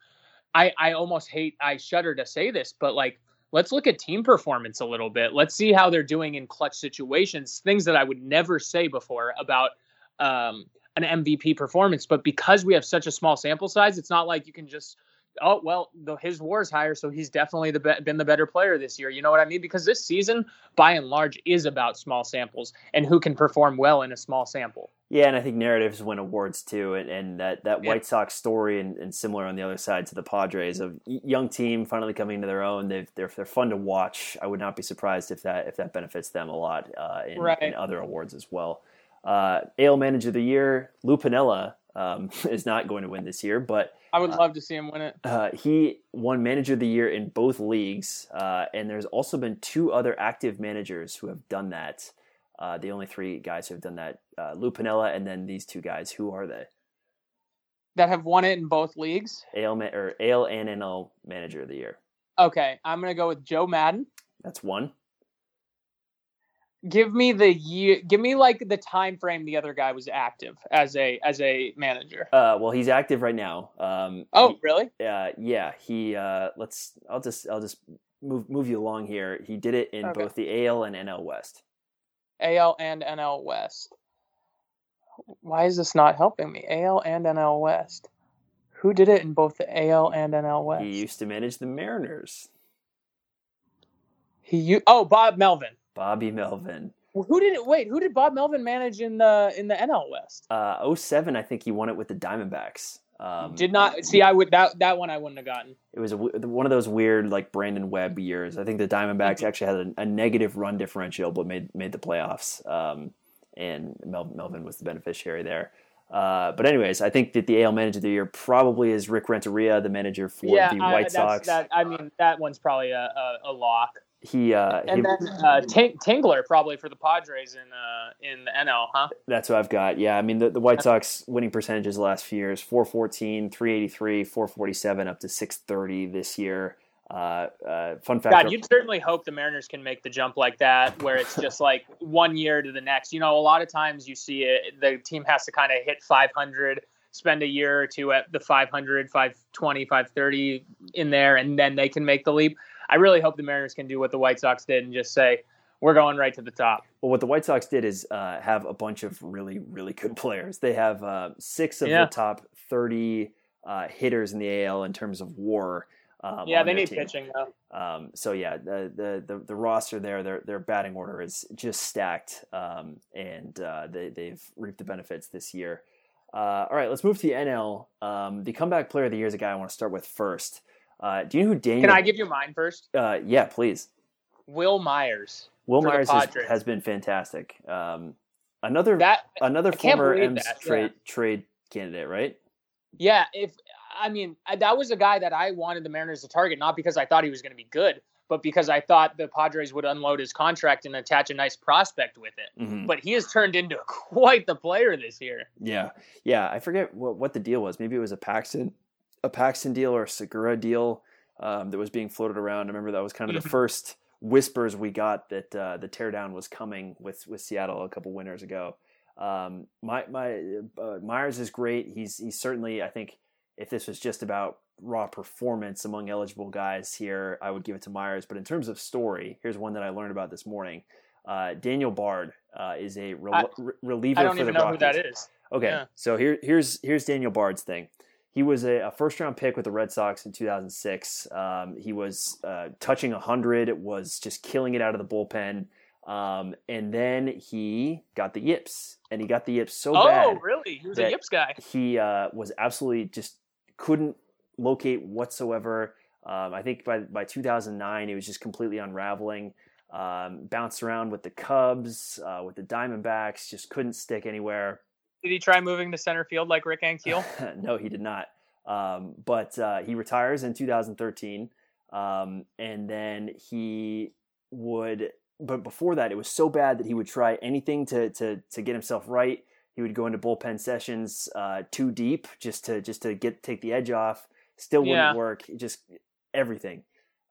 i i almost hate i shudder to say this but like let's look at team performance a little bit. Let's see how they're doing in clutch situations things that i would never say before about um, an mvp performance. But because we have such a small sample size it's not like you can just oh well the, his war is higher so he's definitely the be- been the better player this year. You know what i mean? Because this season by and large is about small samples and who can perform well in a small sample. Yeah and i think narratives win awards too and, and that, that yeah. white sox story and, and, similar on the other side to the padres of young team finally coming into their own. They they're, they're fun to watch. I would not be surprised if that if that benefits them a lot uh, in, right. in other awards as well. Uh, AL Manager of the Year, Lou Piniella um, is not going to win this year, but I would uh, love to see him win it. Uh, he won Manager of the Year in both leagues, uh, and there's also been two other active managers who have done that. Uh, the only three guys who have done that: uh, Lou Piniella, and then these two guys. Who are they? That have won it in both leagues. AL or AL and NL Manager of the Year. Okay, I'm gonna go with Joe Maddon. That's one. Give me the year. Give me like the time frame the other guy was active as a as a manager. Uh, well, he's active right now. Um, oh, he- really? uh, yeah. He uh, let's. I'll just. I'll just move move you along here. He did it in Okay. both the AL and NL West. AL and NL West. Why is this not helping me? AL and NL West. Who did it in both the AL and NL West? He used to manage the Mariners. He u- oh Bob Melvin. Bobby Melvin. Who did it? Wait, who did Bob Melvin manage in the in the NL West? Uh, 07, I think he won it with the Diamondbacks. Um, did not see. I would that that one I wouldn't have gotten. it was a one of those weird like Brandon Webb years. I think the Diamondbacks Mhm. actually had a, a negative run differential, but made made the playoffs. Um, and Mel, Melvin was the beneficiary there. Uh, but anyways, I think that the AL manager of the year probably is Rick Renteria, the manager for yeah, the White Sox. That I mean, that one's probably a, a, a lock. He, uh, he And then uh, Ting- Tingler probably for the Padres in uh, in the NL, huh? that's what I've got. Yeah, I mean the, the White Sox winning percentages the last few years 414, 383, 447 up to 630 this year. Uh, uh, fun fact. God, you'd certainly hope the Mariners can make the jump like that, where it's just like one year to the next. You know, a lot of times you see it, the team has to kind of hit 500, spend a year or two at the 500, 520, 530 in there, and then they can make the leap. I really hope the Mariners can do what the White Sox did and just say, we're going right to the top. Well, what the White Sox did is uh, have a bunch of really, really good players. They have uh, six of Yeah. the top 30 uh, hitters in the AL in terms of WAR. Um, yeah, they need team. pitching, though. Um, so yeah, the, the the the roster there, their their batting order is just stacked, um, and uh, they they've reaped the benefits this year. Uh, all right, let's move to the NL. Um, the comeback player of the year is a guy I want to start with first. Uh, do you know who Daniel? Can I give you mine first? Uh, yeah, please. Wil Myers. Wil Myers has, has been fantastic. Um, another That another I former M's that, trade trade candidate, right? Yeah, if I mean that was a guy that I wanted the Mariners to target, not because I thought he was going to be good, but because I thought the Padres would unload his contract and attach a nice prospect with it. Mhm. But he has turned into quite the player this year. Yeah, yeah. I forget what, what the deal was. Maybe it was a Paxton, a Paxton deal or a Segura deal um, that was being floated around. I remember that was kind of the Mhm. first whispers we got that uh, the teardown was coming with with Seattle a couple winters ago. Um, my my uh, Myers is great. He's he's certainly I think if this was just about raw performance among eligible guys here, I would give it to Myers. But in terms of story, here's one that I learned about this morning. Uh, Daniel Bard uh, is a rel- I- re- reliever I don't for even the know Rockies. who that is. Okay, Yeah. so here here's here's Daniel Bard's thing. He was a, a first round pick with the Red Sox in 2006. Um, he was uh, touching 100, was just killing it out of the bullpen. Um, and then he got the yips, and he got the yips so oh, bad Oh, really? He was a Yips guy. he uh, was absolutely just couldn't locate whatsoever. Um, I think by by 2009, it was just completely unraveling. Um, bounced around with the Cubs, uh, with the Diamondbacks, just couldn't stick anywhere. Did he try moving to center field like Rick Ankiel? no, he did not. Um, but uh, he retires in 2013, um, and then he would. But before that, it was so bad that he would try anything to to to get himself right. He would go into bullpen sessions uh, too deep just to just to get take the edge off. Still wouldn't Yeah. work. Just everything.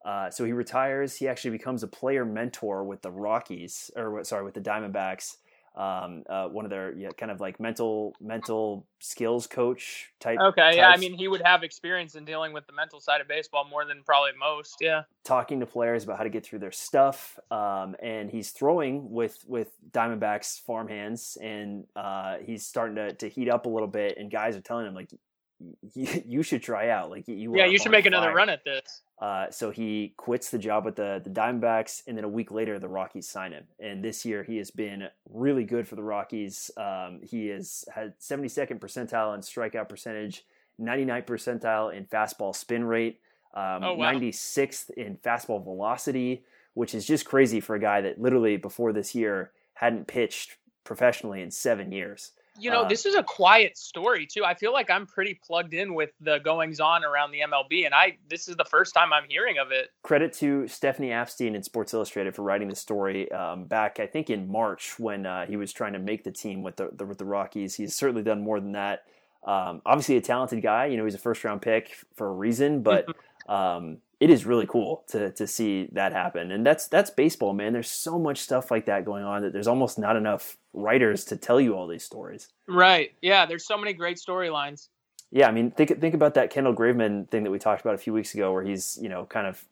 Uh, so he retires. He actually becomes a player mentor with the Rockies, or sorry, with the Diamondbacks. Um, uh, one of their yeah, kind of like mental mental skills coach type. Okay, yeah. I mean, he would have experience in dealing with the mental side of baseball more than probably most. Yeah. talking to players about how to get through their stuff. Um, and he's throwing with with Diamondbacks farmhands, and uh, he's starting to, to heat up a little bit. And guys are telling him like, you, you should try out. Like you, Yeah, you should make another run at this. Uh, so he quits the job with the the Diamondbacks, and then a week later, the Rockies sign him. And this year, he has been really good for the Rockies. Um, he has had 72nd percentile in strikeout percentage, 99th percentile in fastball spin rate, um, Oh, wow. 96th in fastball velocity, which is just crazy for a guy that literally before this year hadn't pitched professionally in seven years. You know, Uh, this is a quiet story too. I feel like I'm pretty plugged in with the goings on around the MLB, and I this is the first time I'm hearing of it. credit to Stephanie Apstein in Sports Illustrated for writing the story um, back, I think, in March when uh, he was trying to make the team with the, the with the Rockies. He's certainly done more than that. Um, obviously, a talented guy. You know, he's a first round pick for a reason, but um, it is really cool to to see that happen. And that's that's baseball, man. There's so much stuff like that going on that there's almost not enough writers to tell you all these stories. Right. Yeah. There's so many great storylines. Yeah, I mean, think think about that Kendall Graveman thing that we talked about a few weeks ago, where he's you know kind of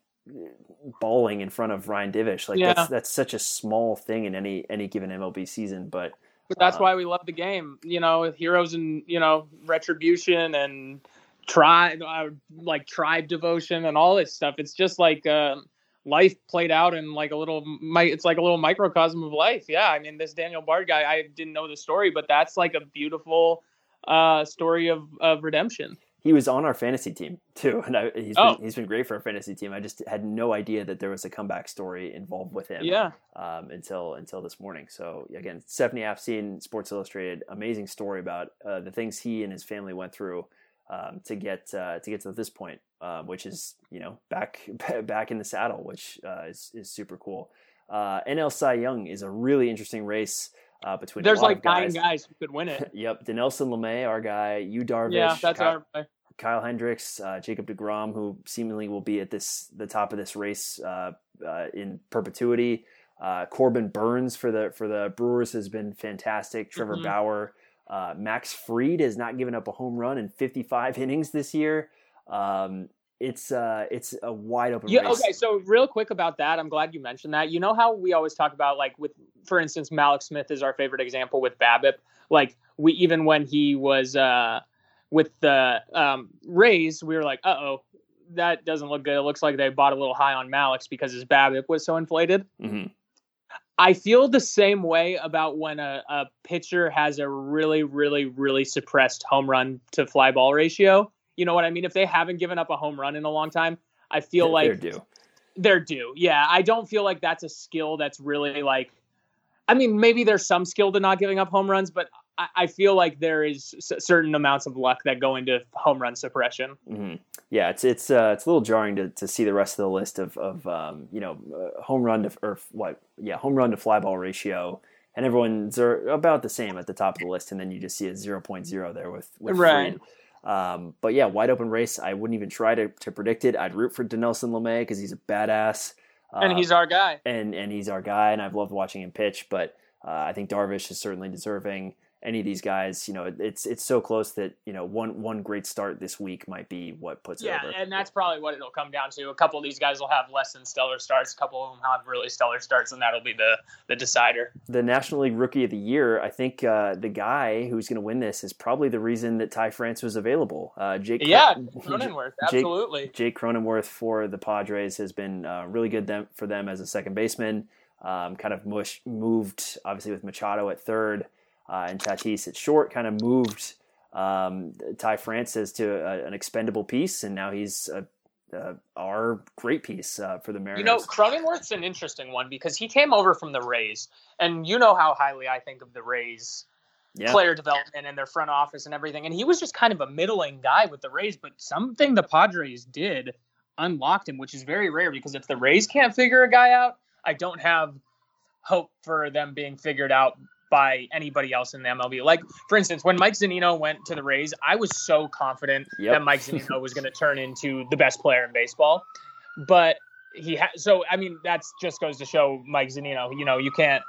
bawling in front of Ryan Divish. Like Yeah. that's that's such a small thing in any any given MLB season, but But that's Uh, why we love the game. You know, with heroes and you know retribution and tribe, uh, like tribe devotion and all this stuff. It's just like um life played out in like a little. It's like a little microcosm of life. Yeah, I mean, this Daniel Bard guy, I didn't know the story, but that's like a beautiful uh story of of redemption. he was on our fantasy team too, and I, he's Oh. been, he's been great for our fantasy team. I just had no idea that there was a comeback story involved with him. Yeah, um, until until this morning. So again, Stephanie Apstein, Sports Illustrated, amazing story about uh, the things he and his family went through um, to get uh, to get to this point, uh, which is you know back back in the saddle, which uh, is is super cool. Uh, NL Cy Young is a really interesting race uh, between. there's like of nine guys. guys who could win it. Yep, Dinelson Lamet, our guy, you Darvish, yeah, that's Kyle, our. Kyle Hendricks, uh, Jacob Degrom, who seemingly will be at this the top of this race uh, uh, in perpetuity. Uh, Corbin Burnes for the for the Brewers has been fantastic. Trevor Mhm. Bauer, uh, Max Fried has not given up a home run in 55 innings this year. Um, it's uh, it's a wide open Yeah. race. Okay. So real quick about that, I'm glad you mentioned that. You know how we always talk about like with, for instance, Mallex Smith is our favorite example with BABIP. Like we even when he was uh, with the um, Rays, we were like, uh oh, that doesn't look good. It looks like they bought a little high on Mallex because his BABIP was so inflated. Mhm. I feel the same way about when a, a pitcher has a really, really, really suppressed home run to fly ball ratio. You know what I mean? If they haven't given up a home run in a long time, I feel like They're like due. they're due. Yeah, I don't feel like that's a skill that's really like. I mean, maybe there's some skill to not giving up home runs, but I, I feel like there is s- certain amounts of luck that go into home run suppression. hmm Yeah, it's it's uh, it's a little jarring to, to see the rest of the list of of um, you know uh, home run to or what yeah home run to fly ball ratio, and everyone's are about the same at the top of the list, and then you just see a 0.0 there with with Right. Um, but yeah, wide open race. I wouldn't even try to, to predict it. I'd root for Dinelson Lamet because he's a badass, uh, and he's our guy. and and he's our guy, and I've loved watching him pitch. But uh, I think Darvish is certainly deserving. Any of these guys, you know, it's it's so close that you know one one great start this week might be what puts Yeah, it over. and that's probably what it'll come down to. A couple of these guys will have less than stellar starts. A couple of them have really stellar starts, and that'll be the the decider. the National League Rookie of the Year, I think uh, the guy who's going to win this is probably the reason that Ty France was available. Uh, Jake, Yeah, Cron- Cronenworth, Jake- absolutely. Jake Cronenworth for the Padres has been uh, really good them, for them as a second baseman. Um, kind of mush, moved, obviously, with Machado at third uh, and Tatis at short, kind of moved um, Ty Francis to a, an expendable piece, and now he's uh uh, our great piece uh, for the Mariners. You know, Cronenworth's an interesting one because he came over from the Rays, and you know how highly I think of the Rays yeah. player development and their front office and everything. And he was just kind of a middling guy with the Rays, but something the Padres did unlocked him, which is very rare because if the Rays can't figure a guy out, I don't have hope for them being figured out by anybody else in the MLB. Like, for instance, when Mike Zunino went to the Rays, I was so confident Yep. that Mike Zunino was going to turn into the best player in baseball. But he ha- so I mean that's just goes to show Mike Zunino. You know, you can't.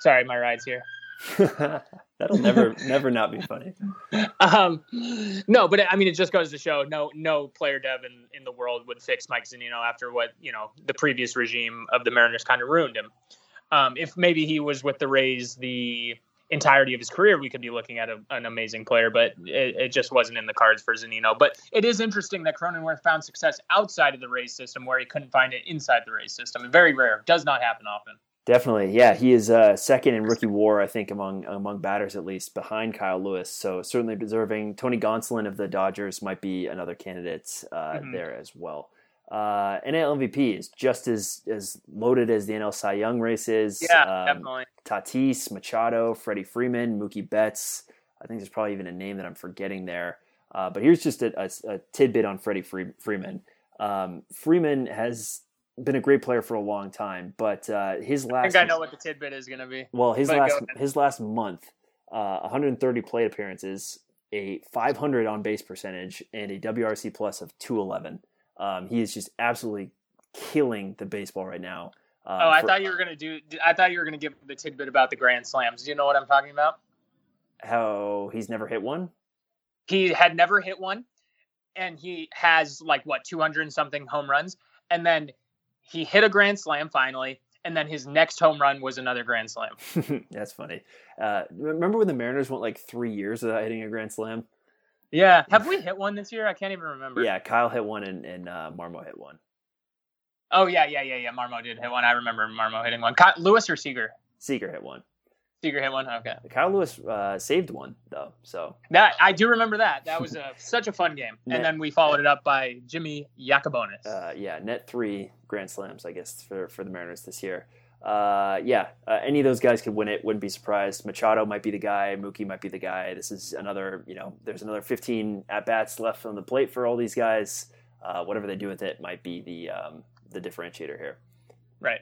Sorry, my ride's here. That'll never, never not be funny. Um, no, but I mean, it just goes to show no no player dev in, in the world would fix Mike Zunino after what you know the previous regime of the Mariners kind of ruined him. Um, if maybe he was with the Rays the entirety of his career, we could be looking at a, an amazing player, but it, it just wasn't in the cards for Zunino. But it is interesting that Cronenworth found success outside of the Rays system where he couldn't find it inside the Rays system. Very rare, does not happen often. Definitely, yeah. He is uh, second in rookie WAR, I think, among among batters at least, behind Kyle Lewis. So certainly deserving. Tony Gonsolin of the Dodgers might be another candidate uh, Mhm. there as well. Uh, NL MVP is just as as loaded as the NL Cy Young race is. Yeah, Um, definitely. Tatis, Machado, Freddie Freeman, Mookie Betts. I think there's probably even a name that I'm forgetting there. Uh, but here's just a, a, a tidbit on Freddie Free- Freeman. Um, Freeman has been a great player for a long time, but uh, his last I think I know what the tidbit is going to be. well, his But last his last month, uh, 130 plate appearances, a 500 on base percentage, and a WRC plus of 211. Um, he is just absolutely killing the baseball right now. Uh, oh, I for, thought you were gonna do. I thought you were gonna give the tidbit about the grand slams. Do you know what I'm talking about? How he's never hit one. He had never hit one, and he has like what 200 and something home runs, and then he hit a grand slam finally, and then his next home run was another grand slam. That's funny. Uh, remember when the Mariners went like three years without hitting a grand slam? Yeah. Have we hit one this year? I can't even remember. Yeah, Kyle hit one and, and uh, Marmo hit one. Oh yeah, yeah, yeah, yeah. Marmo did hit one. I remember Marmo hitting one. Kyle, Lewis or Seager? Seager hit one. Seager hit one. Okay. Kyle Lewis uh, saved one though, so that I do remember that. That was a, such a fun game, net, and then we followed it up by Jimmy Yacabonis. Uh, yeah, net three grand slams, I guess, for for the Mariners this year. Uh, yeah, uh, any of those guys could win it. Wouldn't be surprised. Machado might be the guy. Mookie might be the guy. This is another, you know, there's another 15 at bats left on the plate for all these guys. Uh, whatever they do with it might be the um, the differentiator here. Right.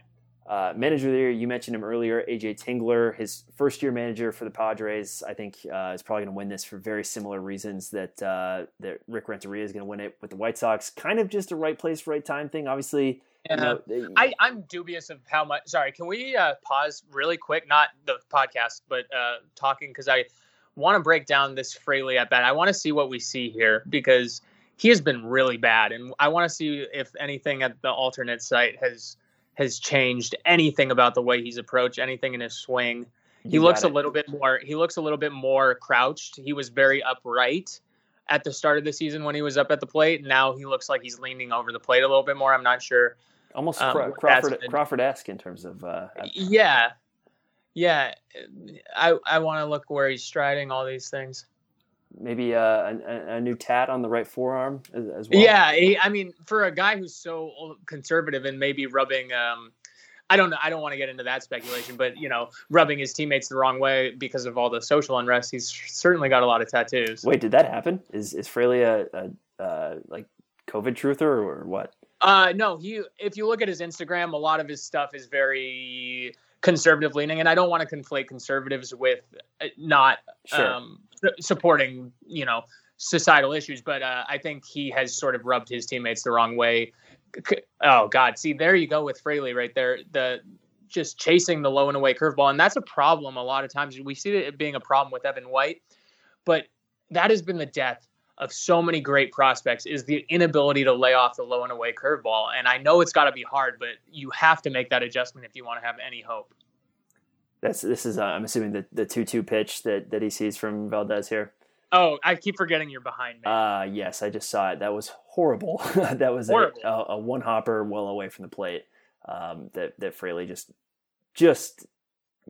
Uh, manager there, you mentioned him earlier, AJ Tingler, his first year manager for the Padres. I think uh, is probably going to win this for very similar reasons that uh, that Rick Renteria is going to win it with the White Sox. Kind of just a right place, right time thing. Obviously, you know, I, I'm dubious of how much. Sorry, can we uh, pause really quick? Not the podcast, but uh, talking because I want to break down this Fraley at bat. I want to see what we see here because he has been really bad, and I want to see if anything at the alternate site has has changed anything about the way he's approached anything in his swing. He you looks a little bit more. He looks a little bit more crouched. He was very upright at the start of the season when he was up at the plate. Now he looks like he's leaning over the plate a little bit more. I'm not sure almost um, Crawford Crawford esque in terms of. Uh, yeah, yeah. I I want to look where he's striding all these things. Maybe uh, a, a, new tat on the right forearm as, as well. Yeah, he, I mean, for a guy who's so conservative and maybe rubbing. Um, I don't know. I don't want to get into that speculation, but you know, rubbing his teammates the wrong way because of all the social unrest, he's certainly got a lot of tattoos. Wait, did that happen? Is is Fraley a, a uh, like COVID truther or what? Uh, no, he. If you look at his Instagram, a lot of his stuff is very conservative leaning, and I don't want to conflate conservatives with uh, not sure. um, supporting, you know, societal issues. But uh, I think he has sort of rubbed his teammates the wrong way. Oh God, see, there you go with Fraley right there. The just chasing the low and away curveball, and that's a problem. A lot of times we see it being a problem with Evan White, but that has been the death of so many great prospects is the inability to lay off the low and away curveball. And I know it's got to be hard, but you have to make that adjustment if you want to have any hope. That's this is uh, I'm assuming the the two two pitch that that he sees from Valdez here. Oh, I keep forgetting you're behind me. Uh yes, I just saw it. That was horrible. that was horrible. A, a, one hopper well away from the plate. Um, that that Fraley just just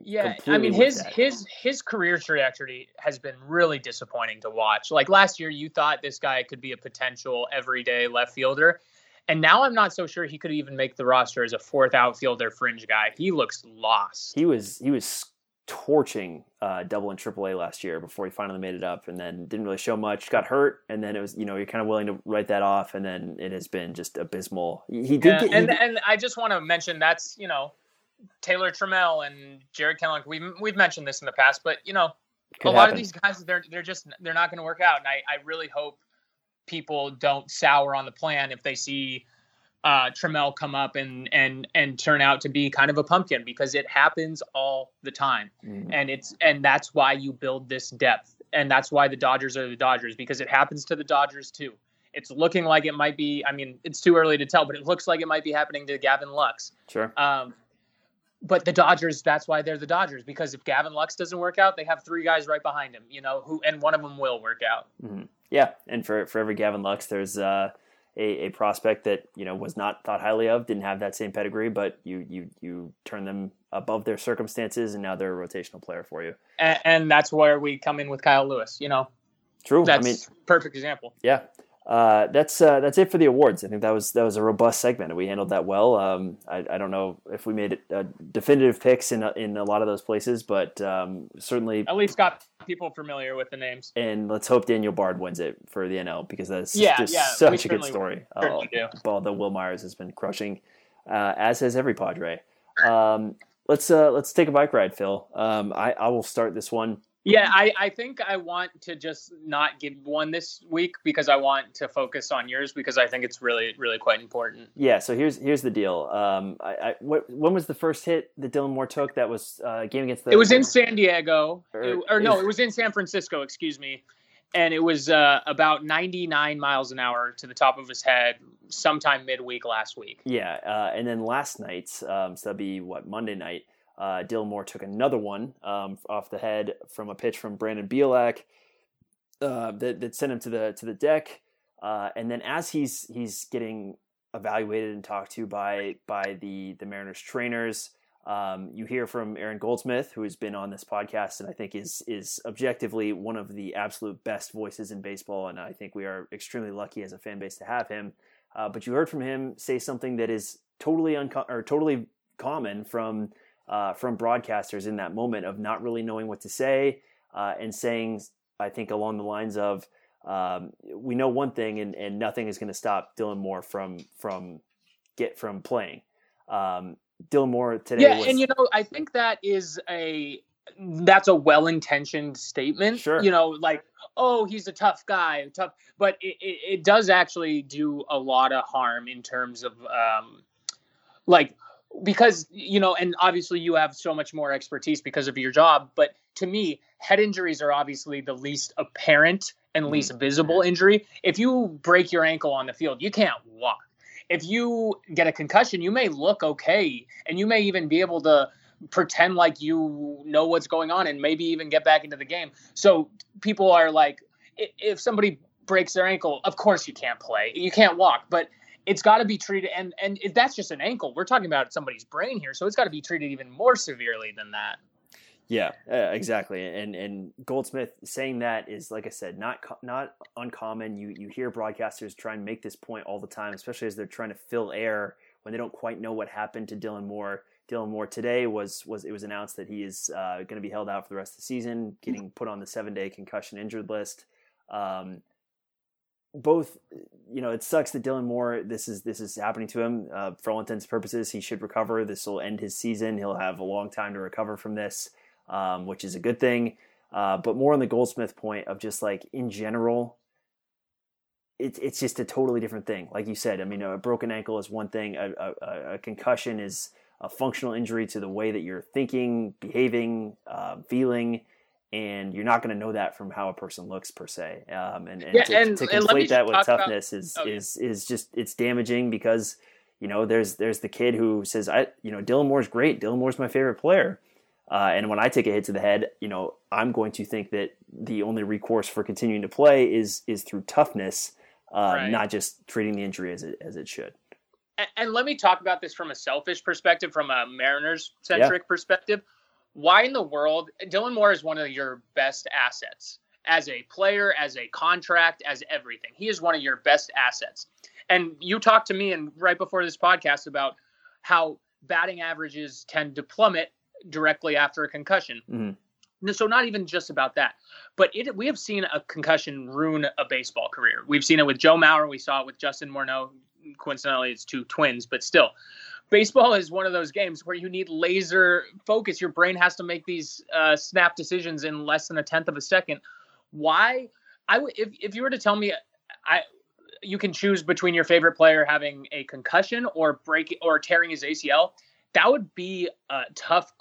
yeah, I mean his his his career trajectory has been really disappointing to watch. Like last year, you thought this guy could be a potential everyday left fielder, and now I'm not so sure he could even make the roster as a fourth outfielder fringe guy. He looks lost. He was he was torching uh, double and triple A last year before he finally made it up, and then didn't really show much. Got hurt, and then it was you know you're kind of willing to write that off, and then it has been just abysmal. He did, yeah, get, and and I just want to mention that's you know Taylor Trammell and Jarred Kelenic. We've we've mentioned this in the past, but you know, a lot of these guys they're they're just they're not going to work out, and I I really hope people don't sour on the plan if they see uh, Trammell come up and and and turn out to be kind of a pumpkin because it happens all the time, mm. and it's and that's why you build this depth, and that's why the Dodgers are the Dodgers because it happens to the Dodgers too. It's looking like it might be. I mean, it's too early to tell, but it looks like it might be happening to Gavin Lux. Sure. Um, but the Dodgers, that's why they're the Dodgers because if Gavin Lux doesn't work out, they have three guys right behind him, you know, who and one of them will work out. Mm-hmm. Yeah, and for for every Gavin Lux, there's uh, a a prospect that you know was not thought highly of, didn't have that same pedigree, but you you you turn them above their circumstances, and now they're a rotational player for you. And, and that's where we come in with Kyle Lewis. You know, true. That's I mean, perfect example. Yeah, uh, that's uh, that's it for the awards. I think that was that was a robust segment, and we handled that well. Um, I, I, don't know if we made uh, definitive picks in a, in a lot of those places, but um, certainly at least got people familiar with the names. And let's hope Daniel Bard wins it for the NL because that's yeah, just yeah, such a good story. Uh, although Wil Myers has been crushing, uh, as has every Padre. Um, let's uh, let's take a bike ride, Phil. Um, I, I will start this one. Yeah, I, I think I want to just not give one this week because I want to focus on yours because I think it's really really quite important. Yeah. So here's here's the deal. Um, I, I what when was the first hit that Dylan Moore took? That was uh, game against the. It was in San Diego, or, it, or no, it was in San Francisco. Excuse me, and it was uh, about 99 miles an hour to the top of his head sometime midweek last week. Yeah, uh, and then last night, um, so that'd be what Monday night uh, Dylan Moore took another one um, off the head from a pitch from Brandon Bielak uh, that, that sent him to the to the deck. Uh, and then as he's he's getting evaluated and talked to by by the the Mariners trainers, um, you hear from Aaron Goldsmith, who has been on this podcast and I think is is objectively one of the absolute best voices in baseball, and I think we are extremely lucky as a fan base to have him. Uh, but you heard from him say something that is totally unco- or totally common from uh, from broadcasters in that moment of not really knowing what to say uh, and saying, I think, along the lines of, um, "We know one thing, and, and nothing is going to stop Dylan Moore from from get from playing." Um, Dylan Moore today. Yeah, was, and you know, I think that is a that's a well-intentioned statement. Sure. You know, like, oh, he's a tough guy, tough, but it, it, it does actually do a lot of harm in terms of, um, like, because you know and obviously you have so much more expertise because of your job but to me head injuries are obviously the least apparent and least mm-hmm. visible injury. If you break your ankle on the field you can't walk. If you get a concussion you may look okay and you may even be able to pretend like you know what's going on and maybe even get back into the game. So people are like if somebody breaks their ankle of course you can't play. You can't walk. But it's got to be treated and and that's just an ankle. We're talking about somebody's brain here so it's got to be treated even more severely than that. Yeah uh, exactly and and goldsmith saying that is like i said not not uncommon. You you hear broadcasters try and make this point all the time especially as they're trying to fill air when they don't quite know what happened to dylan moore. Dylan moore today was was it was announced that he is uh, going to be held out for the rest of the season getting put on the seven day concussion injured list. Um, both you know it sucks that Dylan Moore this is this is happening to him uh, for all intents and purposes he should recover. This will end his season. He'll have a long time to recover from this um, which is a good thing. Uh, but more on the Goldsmith point of just like in general it's it's just a totally different thing. Like you said I mean a broken ankle is one thing. A, a, a concussion is a functional injury to the way that you're thinking behaving uh, feeling and you're not going to know that from how a person looks per se. Um, and, and, yeah, to, and, to conflate that with toughness about, is oh, is is just it's damaging because you know there's there's the kid who says I you know Dylan Moore's great. Dylan Moore's my favorite player. Uh, and when I take a hit to the head, you know, I'm going to think that the only recourse for continuing to play is is through toughness, uh, right. not just treating the injury as it as it should. And, and, let me talk about this from a selfish perspective, from a Mariners centric yeah. perspective why in the world Dylan Moore is one of your best assets as a player, as a contract, as everything. He is one of your best assets. And you talked to me and right before this podcast about how batting averages tend to plummet directly after a concussion. Mm-hmm. So not even just about that, but it, we have seen a concussion ruin a baseball career. We've seen it with Joe Mauer. We saw it with Justin Morneau. Coincidentally, it's two twins, but still, baseball is one of those games where you need laser focus. Your brain has to make these uh, snap decisions in less than a tenth of a second. Why? I would if if you were to tell me, I you can choose between your favorite player having a concussion or break or tearing his ACL that would be a tough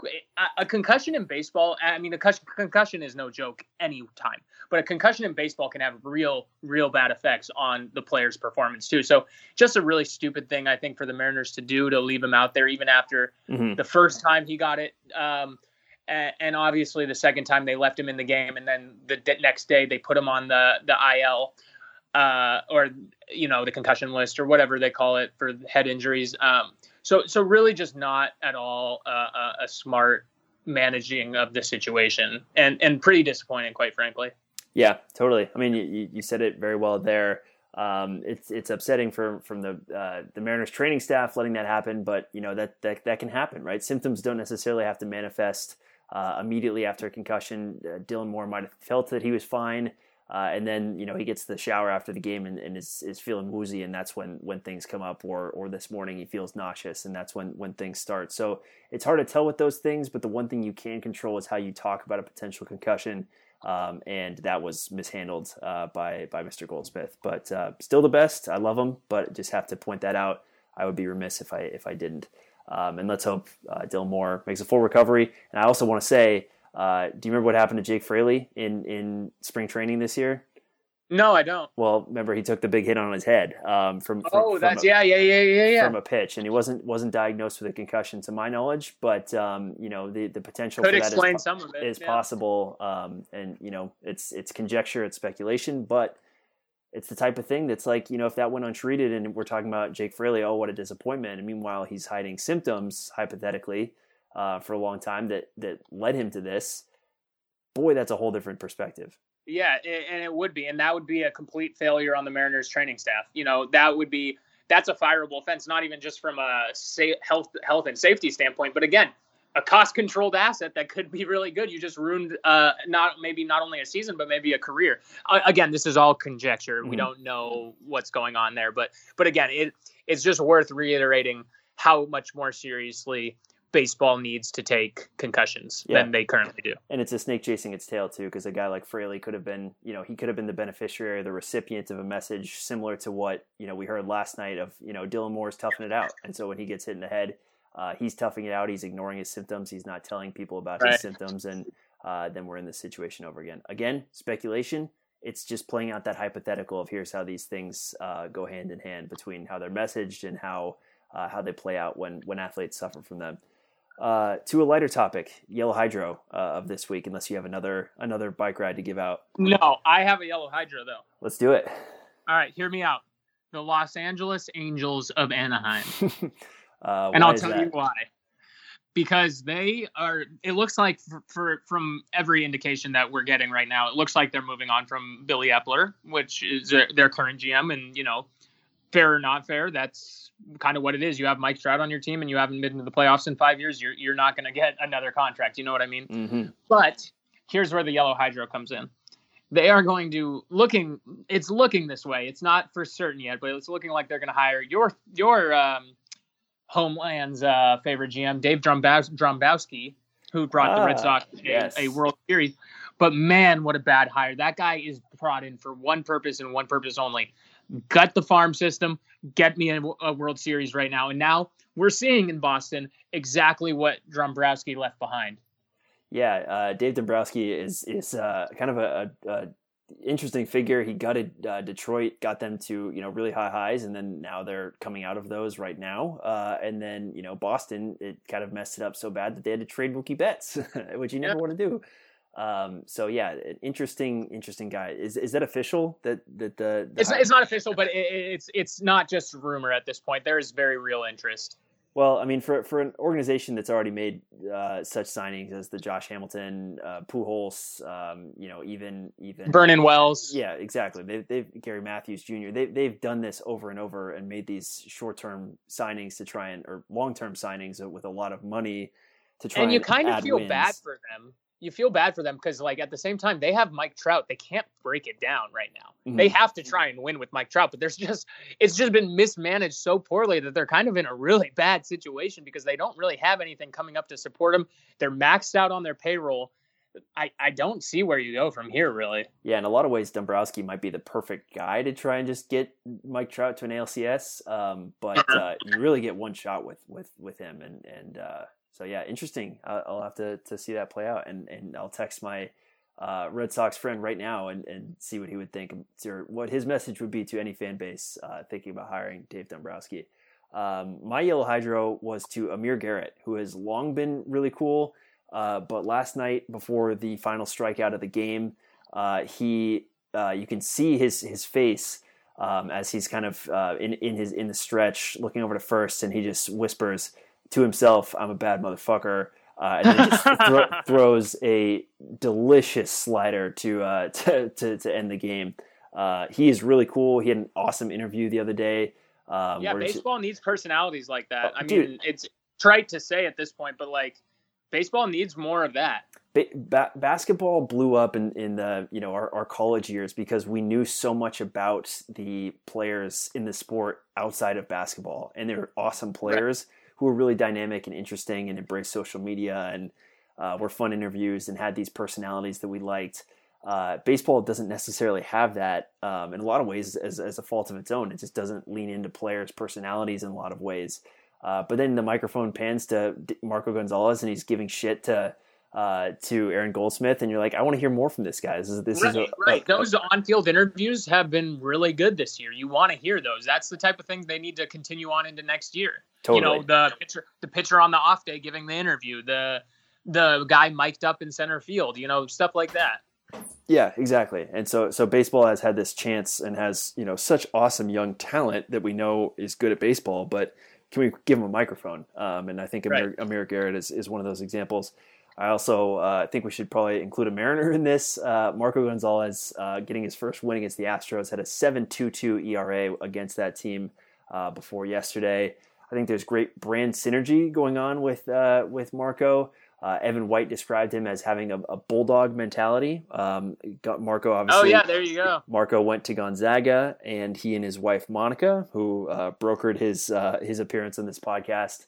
a, concussion in baseball i mean a concussion is no joke anytime but a concussion in baseball can have real real bad effects on the player's performance too so just a really stupid thing i think for the mariners to do to leave him out there even after mm-hmm. the first time he got it um, and, obviously the second time they left him in the game and then the next day they put him on the the il uh, or you know the concussion list or whatever they call it for head injuries um, so so really just not at all uh, a, a smart managing of the situation and and pretty disappointing quite frankly yeah totally i mean you, you said it very well there um, it's it's upsetting for from the uh, the Mariners training staff letting that happen, but you know that that that can happen, right? Symptoms don't necessarily have to manifest uh, immediately after a concussion. Uh, Dylan Moore might have felt that he was fine Uh, and then you know he gets the shower after the game and, and is, is feeling woozy, and that's when when things come up. Or or this morning he feels nauseous, and that's when when things start. So it's hard to tell with those things, but the one thing you can control is how you talk about a potential concussion. Um, and that was mishandled uh, by by Mr. Goldsmith. But uh, still the best. I love him, but just have to point that out. I would be remiss if I if I didn't. Um, and let's hope uh, Dylan Moore makes a full recovery. And I also want to say uh, do you remember what happened to Jake Fraley in, in spring training this year? No, I don't. Well, remember he took the big hit on his head um, from, from. Oh, that's a, yeah, yeah, yeah, yeah, yeah. From a pitch, and he wasn't wasn't diagnosed with a concussion, to my knowledge. But um, you know, the the potential could for explain that is, some of it is yeah. possible. Um, and you know, it's it's conjecture, it's speculation, but it's the type of thing that's like you know, if that went untreated, and we're talking about Jake Fraley, oh, what a disappointment. And meanwhile, he's hiding symptoms, hypothetically, uh, for a long time that that led him to this boy, that's a whole different perspective. Yeah, and it would be, and that would be a complete failure on the Mariners training staff. You know, that would be that's a fireable offense, not even just from a health health and safety standpoint, but again, a cost controlled asset that could be really good. You just ruined uh, not maybe not only a season, but maybe a career. Uh, again, this is all conjecture. Mm-hmm. We don't know what's going on there, but but again, it it's just worth reiterating how much more seriously baseball needs to take concussions yeah. than they currently do. And it's a snake chasing its tail too, because a guy like Fraley could have been, you know, he could have been the beneficiary, the recipient of a message similar to what you know we heard last night of, you know, Dylan Moore's toughing it out, and so when he gets hit in the head, uh, he's toughing it out. He's ignoring his symptoms. He's not telling people about right. his symptoms, and uh, then we're in this situation over again. Again, speculation. It's just playing out that hypothetical of here's how these things uh, go hand in hand between how they're messaged and how uh, how they play out when when athletes suffer from them. Uh, to a lighter topic, Yellow Hydro uh, of this week. Unless you have another another bike ride to give out. No, I have a Yellow Hydro though. Let's do it. All right, hear me out. The Los Angeles Angels of Anaheim, uh, and I'll tell that? you why. Because they are. It looks like for, for, from every indication that we're getting right now, it looks like they're moving on from Billy Eppler, which is their, their current GM, and you know, fair or not fair, that's kind of what it is. You have Mike Trout on your team, and you haven't been to the playoffs in five years. You're you're not going to get another contract. You know what I mean? Mm-hmm. But here's where the yellow hydro comes in. They are going to looking. It's looking this way. It's not for certain yet, but it's looking like they're going to hire your your um, homeland's uh, favorite GM, Dave Dombrowski, who brought ah, the Red ah, Sox yes. a, a World Series. But man, what a bad hire! That guy is brought in for one purpose and one purpose only: gut the farm system, get me a, a World Series right now. And now we're seeing in Boston exactly what Dombrowski left behind. Yeah, uh, Dave Dombrowski is is uh, kind of a, a, a, interesting figure. He gutted uh, Detroit, got them to you know really high highs, and then now they're coming out of those right now. Uh, and then you know Boston, it kind of messed it up so bad that they had to trade Mookie Betts, which you never yeah. want to do. Um, so yeah, interesting, interesting guy. Is is that official? That that the, the it's, it's not official, but it, it's it's not just rumor at this point. There is very real interest. Well, I mean, for for an organization that's already made uh, such signings as the Josh Hamilton, uh, Pujols, um, you know, even even Vernon Wells, yeah, exactly. They, they've Gary Matthews Jr. They they've done this over and over and made these short term signings to try and or long term signings with a lot of money to try. And you and kind of feel wins. bad for them you feel bad for them because like at the same time they have Mike Trout. They can't break it down right now. Mm-hmm. They have to try and win with Mike Trout, but there's just it's just been mismanaged so poorly that they're kind of in a really bad situation because they don't really have anything coming up to support them. They're maxed out on their payroll. I, I don't see where you go from here, really. Yeah, in a lot of ways, Dombrowski might be the perfect guy to try and just get Mike Trout to an ALCS. Um, but uh-huh. uh, you really get one shot with with with him, and and uh, so yeah, interesting. I'll, have to, to see that play out, and and I'll text my uh, Red Sox friend right now and, and see what he would think or what his message would be to any fan base uh, thinking about hiring Dave Dombrowski. Um, my yellow hydro was to Amir Garrett, who has long been really cool, uh, but last night before the final strikeout of the game, uh, he uh, you can see his his face. Um, as he's kind of in in his in the stretch, looking over to first, and he just whispers, to himself, "I'm a bad motherfucker," uh, and then just thro- throws a delicious slider to, uh, to, to to end the game. Uh, he is really cool. He had an awesome interview the other day. Um, yeah, baseball needs personalities like that. Oh, I mean, it's trite to say at this point, but like baseball needs more of that. ba- basketball blew up in, in the you know our, our college years because we knew so much about the players in the sport outside of basketball, and they're awesome players right. Who were really dynamic and interesting and embraced social media and uh, were fun interviews and had these personalities that we liked. Uh, baseball doesn't necessarily have that um, in a lot of ways as, as a fault of its own. It just doesn't lean into players' personalities in a lot of ways. Uh, but then the microphone pans to Marco Gonzalez and he's giving shit to uh, to Aaron Goldsmith, and you're like, I want to hear more from this guy. This is this right, is a, right. A, those on-field interviews have been really good this year. You want to hear those. That's the type of things they need to continue on into next year. Totally. You know, the pitcher, the pitcher on the off day giving the interview, the the guy mic'd up in center field. You know, stuff like that. Yeah, exactly. And so so baseball has had this chance and has you know such awesome young talent that we know is good at baseball, but can we give him a microphone? Um, and I think Amir, right. Amir Garrett is, is one of those examples. I also uh, think we should probably include a Mariner in this. Uh, Marco Gonzalez uh, getting his first win against the Astros had a 7.22 ERA against that team uh, before yesterday. I think there's great brand synergy going on with uh, with Marco. Uh, Evan White described him as having a, a bulldog mentality. Um, Marco obviously. Oh yeah, there you go. Marco went to Gonzaga, and he and his wife Monica, who brokered his his appearance on this podcast,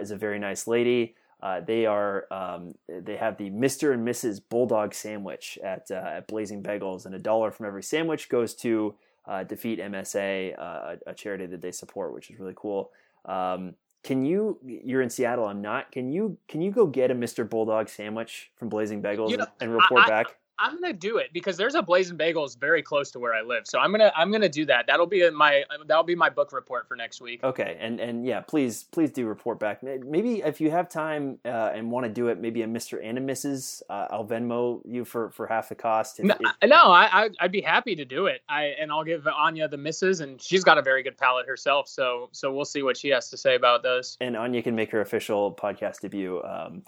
is a very nice lady. Uh, they are um, they have the Mr. and Mrs. Bulldog sandwich at uh, at Blazing Bagels, and a dollar from every sandwich goes to uh, Defeat MSA, uh, a charity that they support, which is really cool. Um, can you? You're in Seattle. I'm not. Can you? Can you go get a Mr. Bulldog sandwich from Blazing Bagels you know, and, and, report I, back? I'm gonna do it because there's a Blazing Bagels very close to where I live. So I'm gonna I'm gonna do that. That'll be my that'll be my book report for next week. Okay, and and yeah, please please do report back. Maybe if you have time uh, and want to do it, maybe a Mister and a Mrs. Uh, I'll Venmo you for for half the cost. If, no, if... no, I I'd be happy to do it. I and I'll give Anya the Mrs. and she's got a very good palate herself. So so we'll see what she has to say about those. And Anya can make her official podcast debut. Um,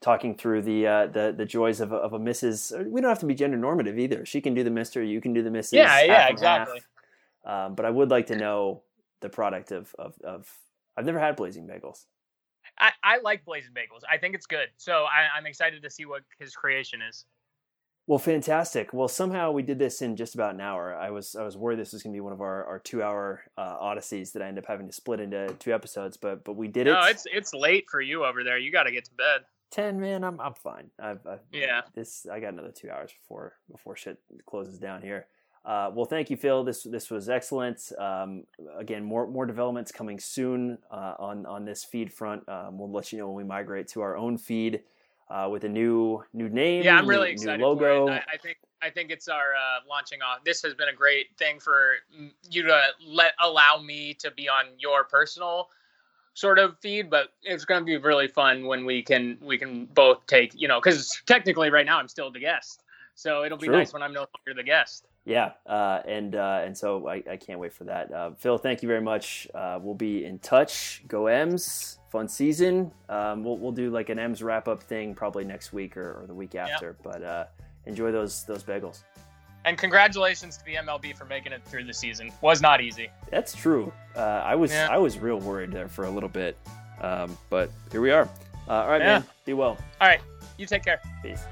talking through the uh, the the joys of a, of a Mrs. We don't have to be gender normative either. She can do the Mister. You can do the Mrs. Yeah, yeah, exactly. Um, but I would like to know the product of, of of. I've never had blazing bagels. I, I like blazing bagels. I think it's good. So I, I'm excited to see what his creation is. Well, fantastic. Well, somehow we did this in just about an hour. I was I was worried this was going to be one of our, our two hour uh, odysseys that I end up having to split into two episodes, but but we did it. No, it's it's late for you over there. You got to get to bed ten, man, I'm I'm fine. I've, I've, yeah. This I got another two hours before before shit closes down here. Uh, well, thank you, Phil. This this was excellent. Um, again, more more developments coming soon uh, on on this feed front. Um, we'll let you know when we migrate to our own feed uh, with a new new name. Yeah, I'm really new, excited. New logo. I, I, think I think it's our uh, launching off. This has been a great thing for you to let allow me to be on your personal sort of feed, but it's going to be really fun when we can we can both take you know because technically right now I'm still the guest, so it'll be True. nice when I'm no longer the guest. Yeah, uh, and uh, and so I, I, can't wait for that. Uh, Phil, thank you very much. Uh, we'll be in touch. Go M's, fun season. Um, we'll we'll do like an M's wrap up thing probably next week or, or the week after. But uh, enjoy those those bagels. And congratulations to the MLB for making it through the season. Was not easy. That's true. Uh, I was yeah. I was real worried there for a little bit, um, but here we are. Uh, all right, yeah. man. Be well. All right. You take care. Peace.